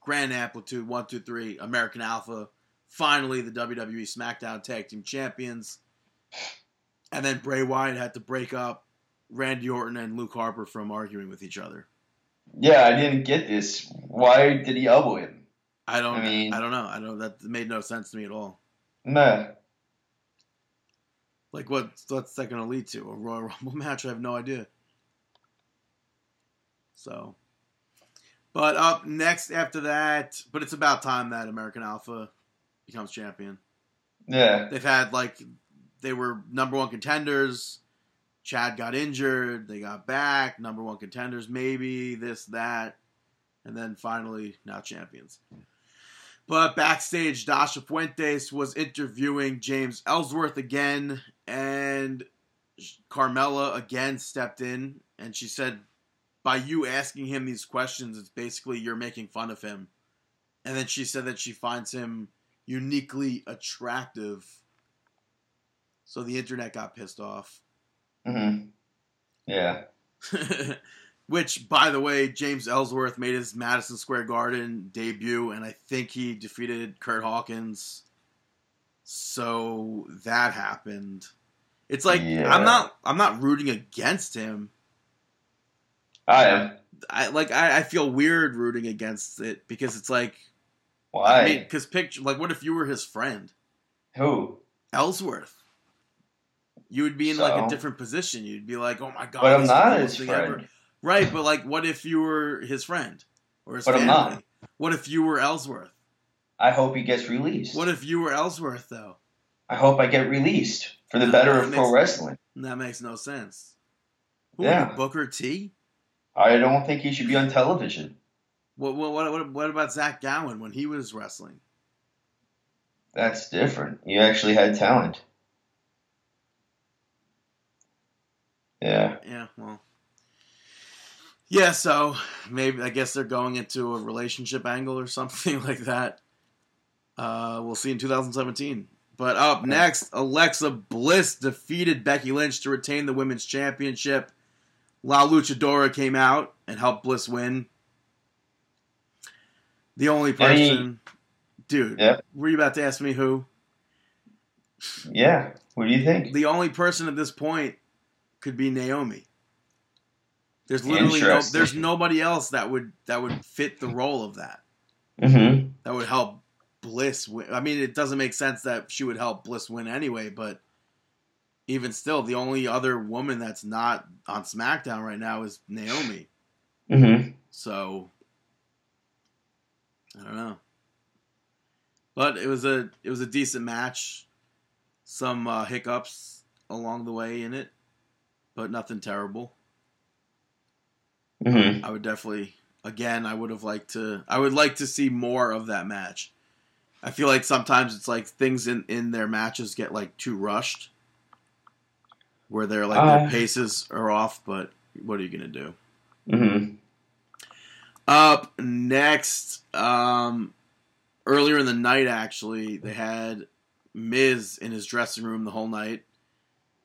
Grand Amplitude, one, two, three, American Alpha. Finally, the WWE SmackDown Tag Team Champions. And then Bray Wyatt had to break up Randy Orton and Luke Harper from arguing with each other. Yeah, I didn't get this. Why did he elbow him? I don't. I I, don't know. I don't. Know that made no sense to me at all. Nah. Like what? What's that going to lead to? A Royal Rumble <laughs> match? I have no idea. So, but up next after that, but it's about time that American Alpha becomes champion. Yeah. They've had like they were number one contenders. Chad got injured. They got back. Number one contenders, maybe this that, and then finally now champions. But backstage, Dasha Fuentes was interviewing James Ellsworth again, and Carmella again stepped in, and she said, "By you asking him these questions, it's basically you're making fun of him." And then she said that she finds him uniquely attractive. So the internet got pissed off. Hmm Yeah. <laughs> Which, by the way, James Ellsworth made his Madison Square Garden debut, and I think he defeated Kurt Hawkins. So that happened. It's like Yeah. I'm not I'm not rooting against him. I am. I like I, I feel weird rooting against it because it's like Why? I mean because picture like what if you were his friend Who? Ellsworth? You would be in like a different position. You'd be like, "Oh my god!" But I'm not his thing ever." friend. Right, but like, what if you were his friend or his But I'm family? not. What if you were Ellsworth? I hope he gets released. What if you were Ellsworth though? I hope I get released for the No, better of makes- pro wrestling. That makes no sense. Who Yeah. Booker T? I don't think he should be on television. What, what what what what about Zach Gowen when he was wrestling? That's different. You actually had talent. Yeah. Yeah, well. Yeah, so maybe I guess they're going into a relationship angle or something <laughs> like that. Uh, we'll see in 2017. But up next, Alexa Bliss defeated Becky Lynch to retain the women's championship. La Luchadora came out and helped Bliss win. The only person, dude. Were you about to ask me who? Yeah. What do you think? The only person at this point could be Naomi. There's literally no, there's nobody else that would that would fit the role of that. Mm-hmm. That would help Bliss win. I mean, it doesn't make sense that she would help Bliss win anyway, but even still, the only other woman that's not on SmackDown right now is Naomi. Mm-hmm. So I don't know. But it was a it was a decent match. Some uh, hiccups along the way in it, but nothing terrible. Mm-hmm. I would definitely again I would have liked to I would like to see more of that match. I feel like sometimes it's like things in in their matches get like too rushed where they're like their Uh. paces are off, but what are you going to do? Mm-hmm. Up next, um, earlier in the night, actually, they had Miz in his dressing room the whole night,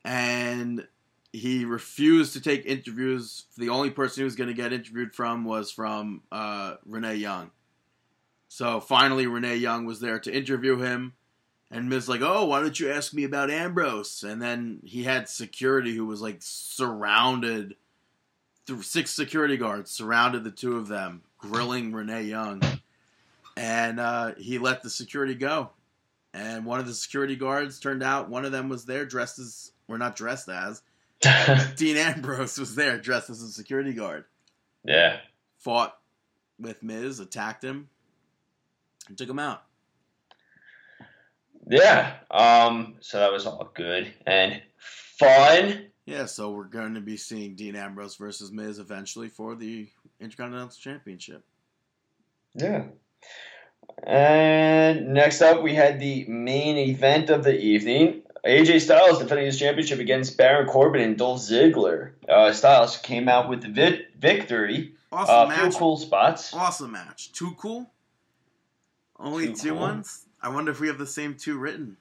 and he refused to take interviews. The only person he was going to get interviewed from was from uh, Renee Young. So finally, Renee Young was there to interview him, and Miz like, "Oh, why don't you ask me about Ambrose?" And then he had security who was like surrounded th- six security guards surrounded the two of them, grilling Renee Young, and uh, he let the security go. And one of the security guards turned out one of them was there dressed as, or not dressed as, <laughs> Dean Ambrose was there dressed as a security guard. yeah. Fought with Miz, attacked him, and took him out. Yeah. Um. So that was all good and fun. Yeah, so we're going to be seeing Dean Ambrose versus Miz eventually for the Intercontinental Championship. Yeah. And next up, we had the main event of the evening. AJ Styles defending his championship against Baron Corbin and Dolph Ziggler. Uh, Styles came out with the vi- victory. Awesome Uh, match. few cool spots. Awesome match. Too cool? Only Too two cool. ones? I wonder if we have the same two written.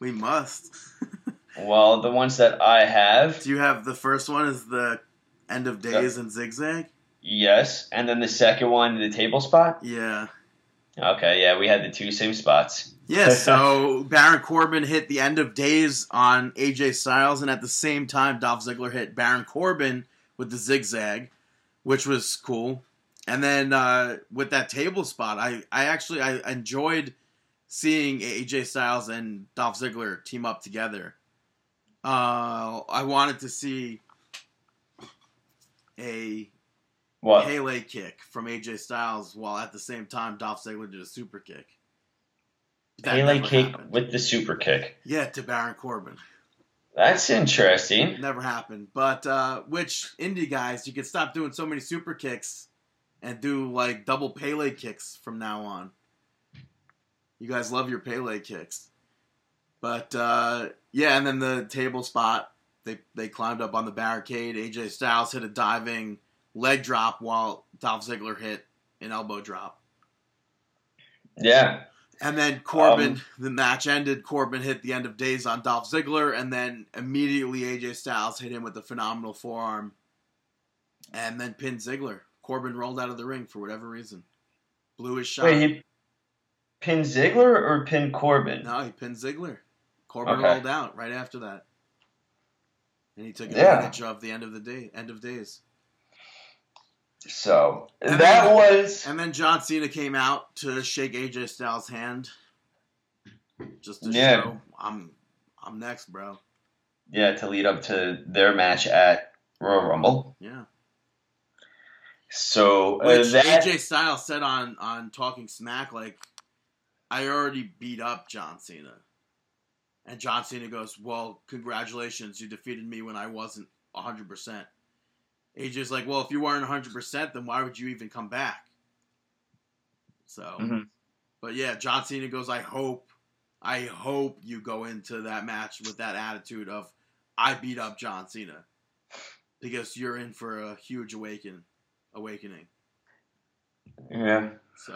We must. <laughs> Well, the ones that I have, Do you have the first one is the end of days and zigzag? yes, and then the second one, the table spot. Yeah. Okay, yeah, we had the two same spots. Yeah, <laughs> so Baron Corbin hit the end of days on AJ Styles, and at the same time, Dolph Ziggler hit Baron Corbin with the zigzag, which was cool. And then uh, with that table spot, I, I actually I enjoyed seeing AJ Styles and Dolph Ziggler team up together Uh, I wanted to see a What? Pele kick from AJ Styles while at the same time Dolph Ziggler did a super kick. That Pele kick happened. with the super kick. Yeah, to Baron Corbin. That's interesting. Never happened. But uh, which indie guys, you could stop doing so many super kicks and do like double Pele kicks from now on. You guys love your Pele kicks. But uh, yeah, and then the table spot, they they climbed up on the barricade. AJ Styles hit a diving leg drop while Dolph Ziggler hit an elbow drop. Yeah. And then Corbin, Um, the match ended. Corbin hit the end of days on Dolph Ziggler, and then immediately AJ Styles hit him with a phenomenal forearm, and then pinned Ziggler. Corbin rolled out of the ring for whatever reason, blew his shot. Wait, he pinned Ziggler or pinned Corbin? no, he pinned Ziggler. Corbin Okay. rolled out right after that, and he took Yeah. advantage of the end of the day, end of days. So And that then- was And then John Cena came out to shake AJ Styles' hand, just to Yeah. show I'm I'm next, bro. yeah to lead up to their match at Royal Rumble. Yeah. So uh, Which that AJ Styles said on on Talking Smack, like, I already beat up John Cena, and John Cena goes, "Well, congratulations, you defeated me when I wasn't hundred percent." AJ's like, "Well, if you weren't hundred percent, then why would you even come back?" So, Mhm. but yeah, John Cena goes, "I hope, I hope you go into that match with that attitude of I beat up John Cena." Because you're in for a huge awaken, awakening. yeah, So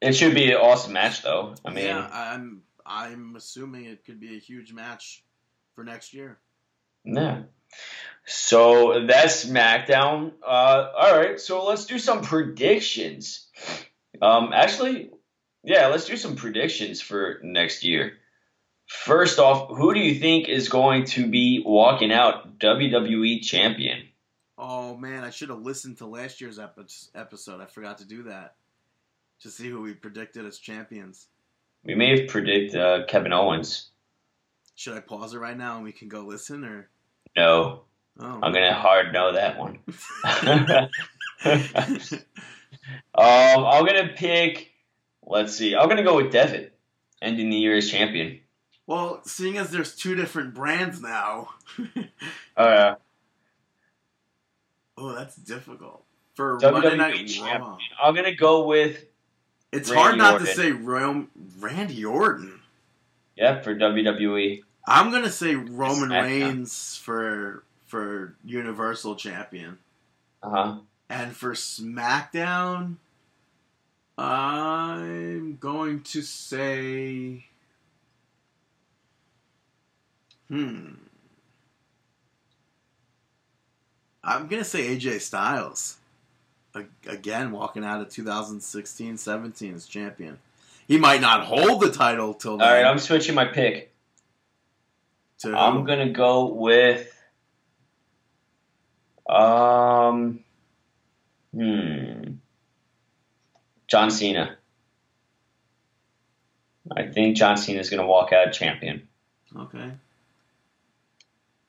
it should be an awesome match though. I mean, yeah, I'm I'm assuming it could be a huge match for next year. Yeah. So that's SmackDown. Uh, all right, so let's do some predictions. Um, actually, yeah, let's do some predictions for next year. First off, who do you think is going to be walking out WWE champion? Oh man, I should have listened to last year's epi- episode. I forgot to do that to see who we predicted as champions. We may have predicted uh, Kevin Owens. Should I pause it right now and we can go listen or? No, Oh, I'm gonna hard know that one. <laughs> um, I'm gonna pick. Let's see. I'm gonna go with Devin, ending the year as champion. well, seeing as there's two different brands now, <laughs> Oh yeah. oh that's difficult for WWE Monday Night champion. Raw. I'm gonna go with It's Randy hard not to say Rom- Randy Orton. yeah for WWE. I'm gonna say Roman Reigns for for Universal Champion, Uh huh. and for SmackDown, I'm going to say, hmm, I'm gonna say AJ Styles again, walking out of 2016-17 as champion. He might not hold the title till All right, I'm switching my pick. to I'm gonna go with um hmm John Cena. I think John Cena is gonna walk out champion, okay.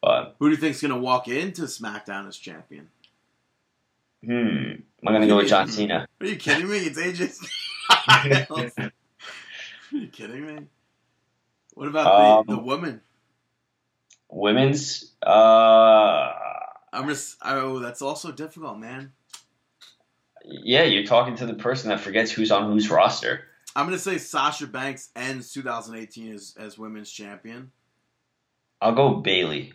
but Who do you think is gonna walk into SmackDown as champion? hmm, I'm gonna go with John Cena. Are you kidding me? It's AJ. <laughs> Are you kidding me? What about the, Um, the woman? Women's, uh, I'm just. Oh, that's also difficult, man. yeah, you're talking to the person that forgets who's on whose roster. I'm gonna say Sasha Banks ends 2018 as as women's champion. I'll go Bayley.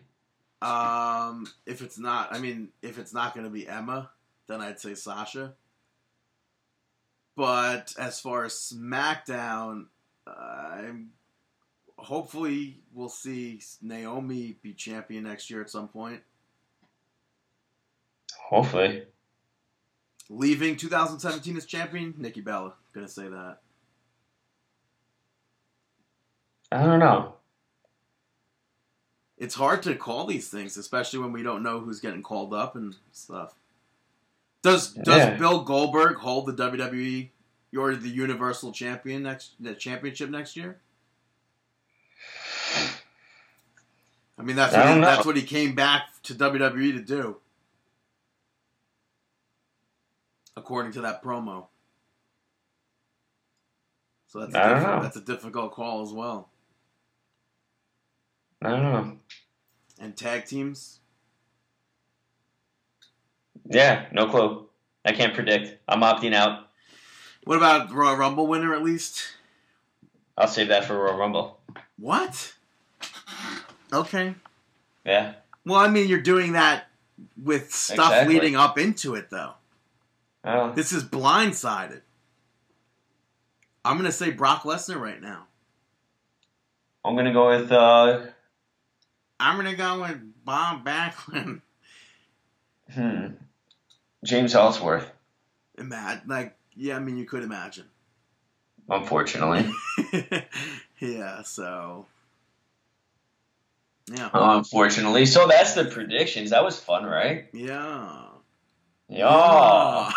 Um, if it's not, I mean, if it's not gonna be Emma, then I'd say Sasha. But as far as SmackDown, I'm hopefully we'll see Naomi be champion next year at some point. Hopefully. Leaving 2017 as champion, Nikki Bella. Gonna say that. I don't know. It's hard to call these things, especially when we don't know who's getting called up and stuff. Does does Yeah. Bill Goldberg hold the WWE or the Universal Champion next the championship next year? I mean, that's I what he, know. that's what he came back to WWE to do, according to that promo. So that's a I don't know. that's a difficult call as well. I don't know. And tag teams, Yeah, no clue. I can't predict. I'm opting out. what about Royal Rumble winner at least? I'll save that for Royal Rumble. What? Okay. Yeah. Well, I mean, you're doing that with stuff Exactly. leading up into it, though. Oh, This is blindsided. I'm gonna say Brock Lesnar right now. I'm gonna go with uh, I'm gonna go with Bob Backlund. hmm, James Ellsworth. Imagine, like, yeah, I mean, you could imagine. Unfortunately, <laughs> yeah. So, yeah, unfortunately. So that's the predictions. That was fun, right? yeah. Yeah.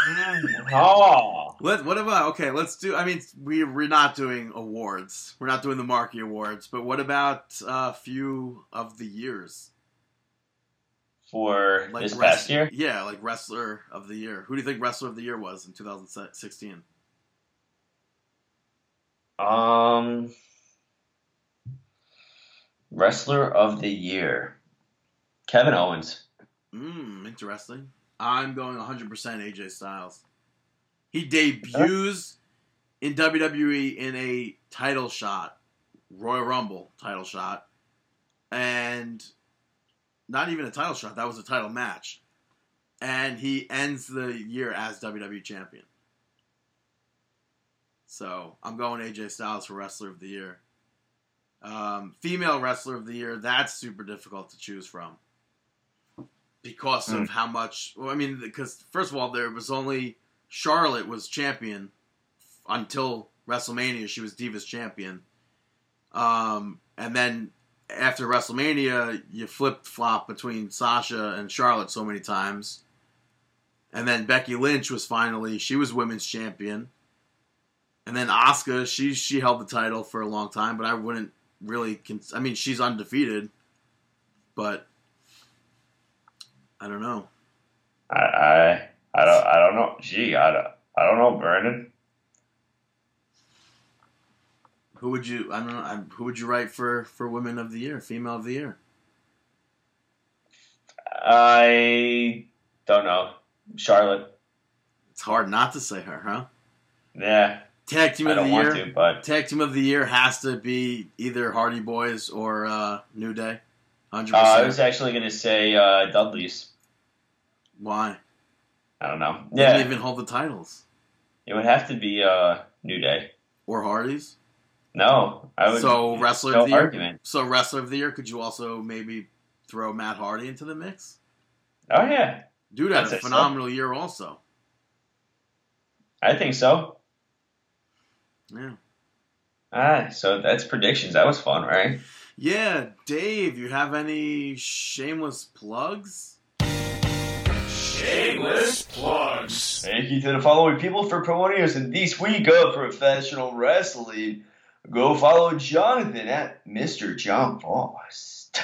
Oh. Let, what about okay? Let's do. I mean, we we're not doing awards. We're not doing the Marquee Awards. But what about a few of the years? For Like this past year, Yeah, like wrestler of the year. Who do you think wrestler of the year was in 2016? um, wrestler of the year, Kevin Owens. Hmm, interesting. I'm going 100% AJ Styles. He debuts in WWE in a title shot, Royal Rumble title shot, and not even a title shot. That was a title match, and he ends the year as WWE champion. So I'm going AJ Styles for wrestler of the year. Um, female wrestler of the year. That's super difficult to choose from because Hmm. of how much. Well, I mean, because first of all, there was only Charlotte was champion until WrestleMania. She was Divas champion, um, and then after WrestleMania, you flip flop between Sasha and Charlotte so many times, and then Becky Lynch was finally she was women's champion, and then Asuka she she held the title for a long time, but I wouldn't really. Cons- I mean, she's undefeated, but I don't know. I I I don't I don't know. Gee, I don't I don't know, Brandon. Who would you? I don't know. I- Who would you write for for women of the year, female of the year? I don't know. Charlotte. It's hard not to say her, huh? Yeah, Tag team I of the year. to, but Tag team of the year has to be either Hardy Boys or uh, New Day. Hundred uh, I was actually gonna say uh, Dudley's. Why? I don't know. They Yeah, didn't even hold the titles it would have to be uh, New Day. or Hardys. No, I would. So wrestler no of the year. So wrestler of the year. Could you also maybe throw Matt Hardy into the mix? Oh yeah, Dude had I'd a say so. phenomenal year, also. I think so. Yeah. Ah, so that's predictions. That was fun, right? Yeah, Dave. You have any shameless plugs? Shameless plugs. Thank you to the following people for promoting us in this week of professional wrestling. Go follow Jonathan at Mr. John Frost.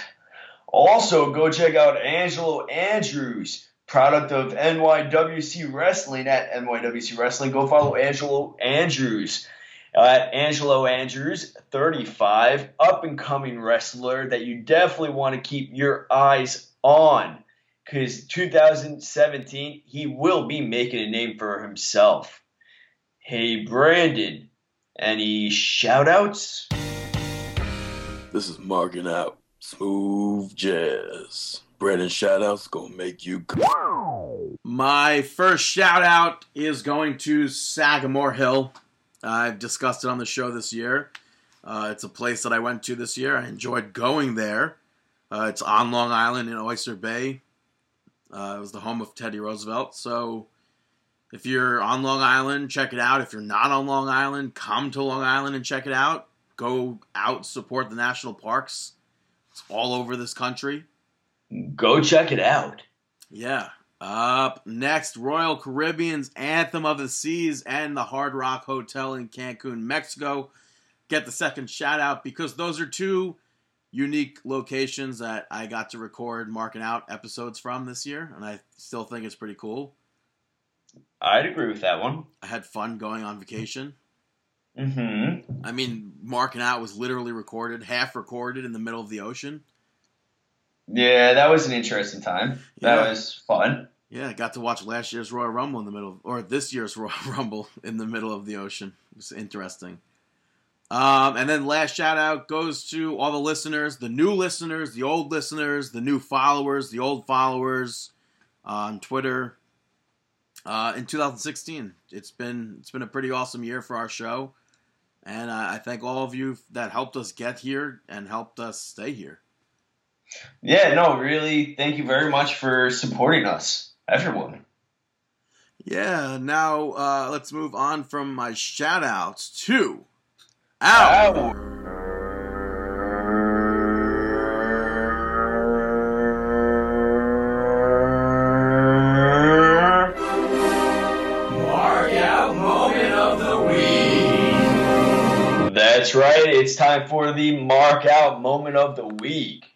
Also, go check out Angelo Andrews, product of NYWC Wrestling at NYWC Wrestling. Go follow Angelo Andrews at Angelo Andrews, 35, up and coming wrestler that you definitely want to keep your eyes on because 2017 he will be making a name for himself. Hey Brandon, any shout outs? This is Markin' Out smooth jazz. Brandon shoutouts gonna make you go. My first shout out is going to Sagamore Hill. I've discussed it on the show this year. Uh, it's a place that I went to this year. I enjoyed going there. Uh, it's on Long Island in Oyster Bay. Uh, it was the home of Teddy Roosevelt. So if you're on Long Island, check it out. If you're not on Long Island, come to Long Island and check it out. Go out, support the national parks. It's all over this country. Go check it out. Yeah. Up next, Royal Caribbean's Anthem of the Seas and the Hard Rock Hotel in Cancun, Mexico. Get the second shout out because those are two unique locations that I got to record Markin' Out episodes from this year, and I still think it's pretty cool. I'd agree with that one. I had fun going on vacation. Mm-hmm. I mean, Markin' Out was literally recorded, half recorded in the middle of the ocean. Yeah, that was an interesting time. That Yeah. was fun. Yeah, I got to watch last year's Royal Rumble in the middle, or this year's <laughs> Royal Rumble in the middle of the ocean. It was interesting. Um, and then last shout out goes to all the listeners, the new listeners, the old listeners, the new followers, the old followers on Twitter. Uh, in 2016, it's been it's been a pretty awesome year for our show, and uh, I thank all of you that helped us get here and helped us stay here. Yeah, no, really, thank you very much for supporting us, everyone. Yeah, now uh, let's move on from my shout outs to our Mark out moment of the week. That's right. It's time for the mark out moment of the week.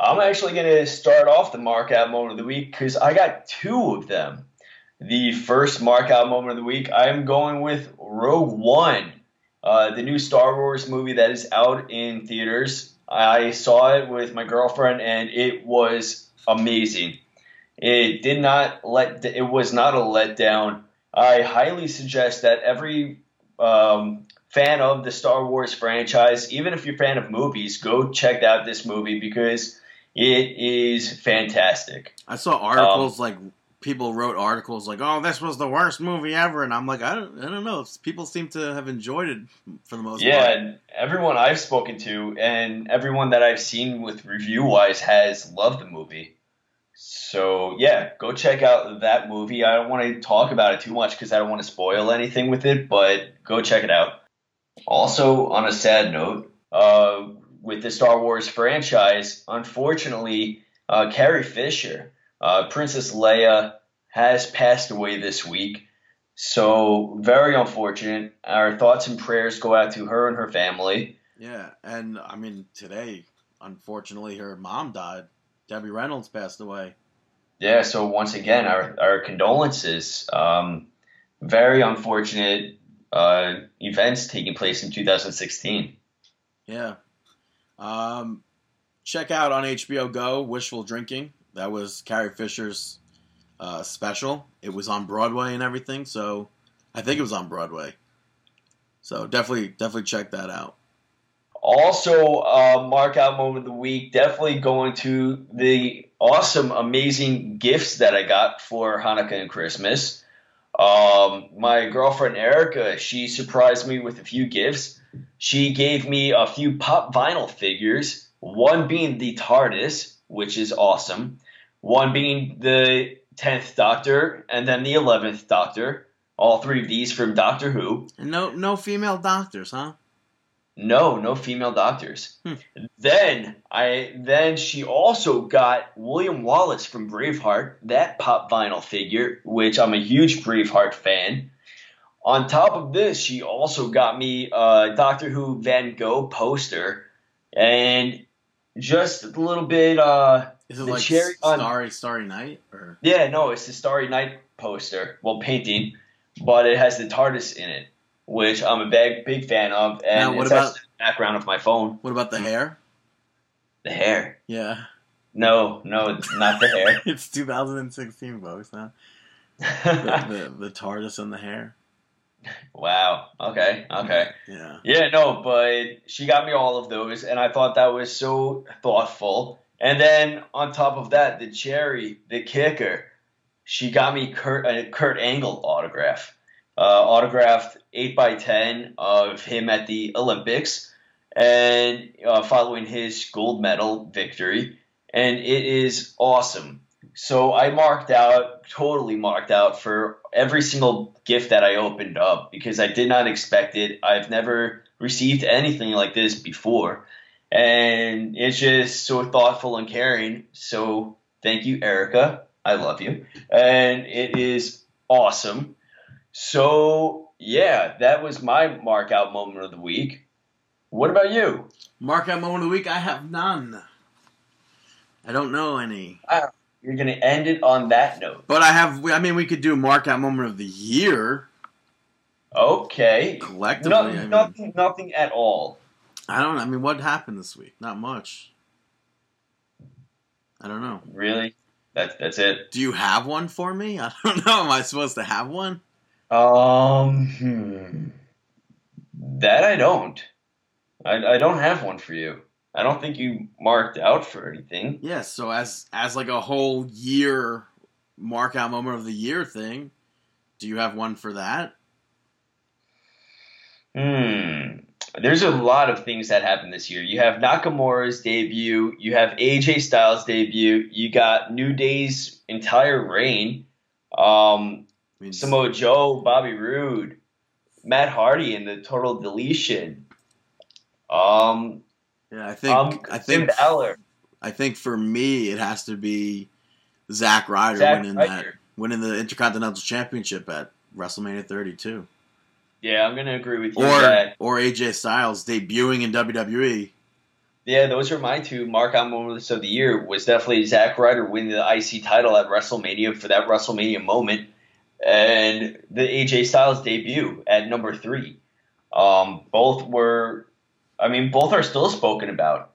I'm actually going to start off the mark out moment of the week because I got two of them. The first mark out moment of the week, I'm going with Rogue One, uh, the new Star Wars movie that is out in theaters. I saw it with my girlfriend and it was amazing. It did not let, it was not a letdown. I highly suggest that every um, fan of the Star Wars franchise, even if you're a fan of movies, go check out this movie because it is fantastic. I saw articles like people wrote articles like, "Oh, this was the worst movie ever," and I'm like, I don't, I don't know. People seem to have enjoyed it for the most Yeah, part. and everyone I've spoken to and everyone that I've seen with review wise has loved the movie. So yeah, go check out that movie. I don't want to talk about it too much because I don't want to spoil anything with it, but go check it out. Also, on a sad note, uh, with the Star Wars franchise, unfortunately, uh, Carrie Fisher, uh, Princess Leia, has passed away this week. So very unfortunate. Our thoughts and prayers go out to her and her family. Yeah, and I mean today, unfortunately, her mom died. Debbie Reynolds passed away. Yeah. So once again, our our condolences. Um, very unfortunate uh, events taking place in 2016. Yeah. Um, check out on HBO Go Wishful Drinking. That was Carrie Fisher's uh, special. It was on Broadway and everything, so I think it was on Broadway. So definitely, definitely check that out. Also, uh, mark out moment of the week. Definitely going to the awesome, amazing gifts that I got for Hanukkah and Christmas. Um, my girlfriend Erica, she surprised me with a few gifts. She gave me a few pop vinyl figures. One being the TARDIS, which is awesome. One being the tenth Doctor, and then the eleventh Doctor. All three of these from Doctor Who. And no, no female doctors, huh? No, no female doctors. Hmm. Then I then she also got William Wallace from Braveheart, that pop vinyl figure, which I'm a huge Braveheart fan. On top of this, she also got me a Doctor Who Van Gogh poster and just a little bit uh Is it The like cherry on- Starry Starry Night or yeah, no, it's the Starry Night poster, well painting, but it has the TARDIS in it, which I'm a big big fan of and Now, what it's about- actually the background of my phone. what about the hair? The hair. Yeah, No, no, not the hair. <laughs> it's 2016, folks. Huh? <laughs> The, the the TARDIS and the hair. Wow. Okay. Okay. Yeah. Yeah. No, but she got me all of those, and I thought that was so thoughtful. And then on top of that, the cherry, the kicker, she got me Kurt, a Kurt Angle autograph, uh, autographed eight by ten of him at the Olympics, and uh, following his gold medal victory, and it is awesome. So I marked out, totally marked out for every single gift that I opened up because I did not expect it. I've never received anything like this before. And it's just so thoughtful and caring. So thank you, Erica. I love you. And it is awesome. So yeah, that was my mark out moment of the week. What about you? Mark out moment of the week. I have none. I don't know any, You're gonna end it on that note. but I have. I mean, we could do mark out moment of the year Okay. collectively. No, I, mean, nothing, nothing at all. I don't. I mean, what happened this week? Not much. I don't know. Really? That's that's it. Do you have one for me? <laughs> I don't know. Am I supposed to have one? Um, hmm. that I don't. I, I don't have one for you. I don't think you marked out for anything. Yes. so as as like a whole year mark out moment of the year thing, do you have one for that? Hmm. There's a lot of things that happened this year. You have Nakamura's debut. You have AJ Styles' debut. You got New Day's entire reign. Um, I mean, Samoa Joe, Bobby Roode, Matt Hardy, and the Total Deletion. Um, yeah, I think um, I think I think for me it has to be Zack Ryder Zack winning that winning the Intercontinental Championship at WrestleMania 32, Yeah, I'm gonna agree with you. or that or AJ Styles debuting in. WWE. Yeah, those are my two mark out moments of the year. Was definitely Zack Ryder winning the IC title at WrestleMania for that WrestleMania moment, and the AJ Styles debut at number three. Um, both were, I mean, both are still spoken about.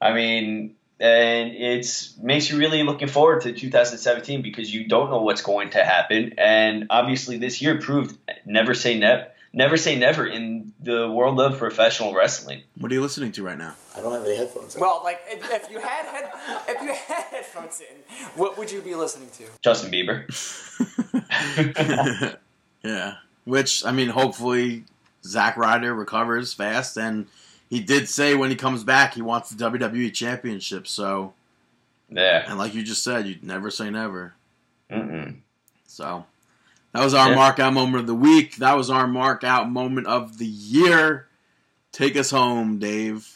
I mean, and it's makes you really looking forward to 2017 because you don't know what's going to happen, and obviously this year proved never say never, never say never in the world of professional wrestling. What are you listening to right now? I don't have any headphones. in. Well, like if, if you had head, <laughs> if you had headphones in, what would you be listening to? Justin Bieber. <laughs> <laughs> yeah. Which I mean, hopefully Zack Ryder recovers fast, and he did say when he comes back he wants the WWE Championship. So, Yeah. and like you just said, you never say never. Mm-mm. So that was our Yeah. mark out moment of the week. That was our mark out moment of the year. Take us home, Dave.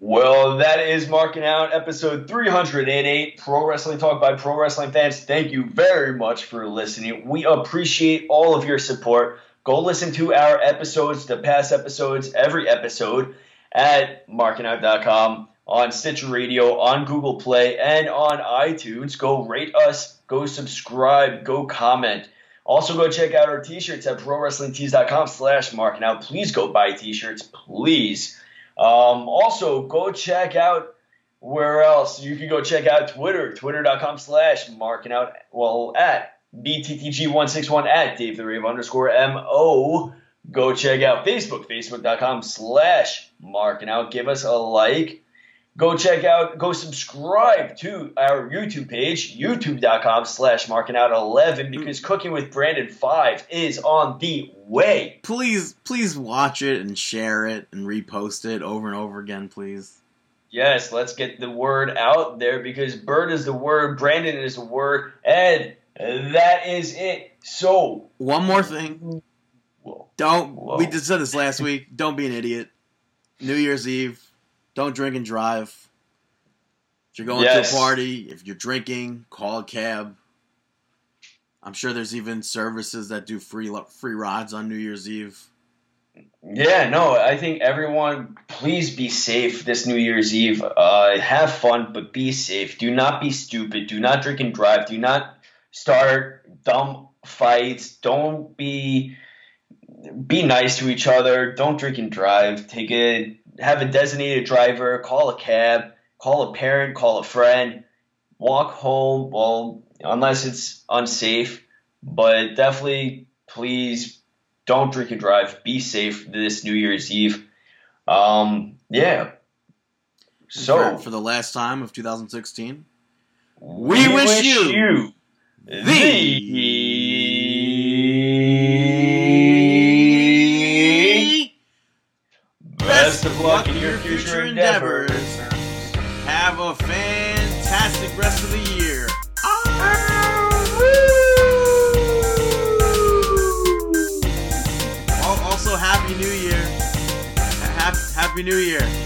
Well, that is Markin' Out episode 308 Pro Wrestling Talk by Pro Wrestling fans. Thank you very much for listening. We appreciate all of your support. Go listen to our episodes, the past episodes, every episode at markingout.com, on Stitcher Radio, on Google Play, and on iTunes. Go rate us, go subscribe, go comment. Also, go check out our t-shirts at prowrestlingtees.com slash out. Please go buy t-shirts, please. Um, also, go check out where else? You can go check out Twitter, twitter.com slash marking out, well, at BTTG161 at Dave the Rave underscore MO. Go check out Facebook, facebook.com slash marking out. Give us a like. Go check out, go subscribe to our YouTube page, youtube.com slash marking out 11 because Cooking with Brandon 5 is on the way. Please, please watch it and share it and repost it over and over again, please. Yes, let's get the word out there because Bird is the word, Brandon is the word, and that is it. So, One more thing. whoa. Don't Whoa. we just said this last week. Don't be an idiot. New Year's Eve. Don't drink and drive. If you're going Yes. to a party, if you're drinking, call a cab. I'm sure there's even services that do free free rides on New Year's Eve. Yeah, no, I think everyone, please be safe this New Year's Eve. Uh, have fun, but be safe. Do not be stupid. Do not drink and drive. Do not start dumb fights. Don't be be nice to each other. Don't drink and drive. Take a have a designated driver. Call a cab. Call a parent. Call a friend. Walk home. Well, unless it's unsafe, but definitely please don't drink and drive. Be safe this New Year's Eve. Um, yeah. So for, for the last time of 2016, we, wish you the best of luck in your future endeavors. Have a fantastic rest of the year. Also, Happy New Year. Happy New Year.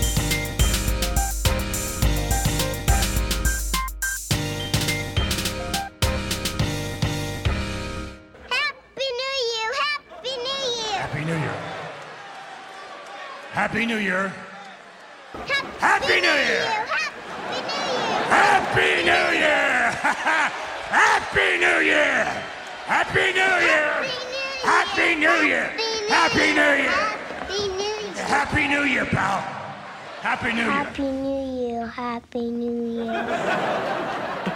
Happy New Year! Happy New Year. Happy New Year. Happy New Year! Happy New Year! Happy New Year! Happy New Year! Happy New Year! Happy New Year! Happy New Year, pal! Happy New Year! Happy New Year, Happy New Year.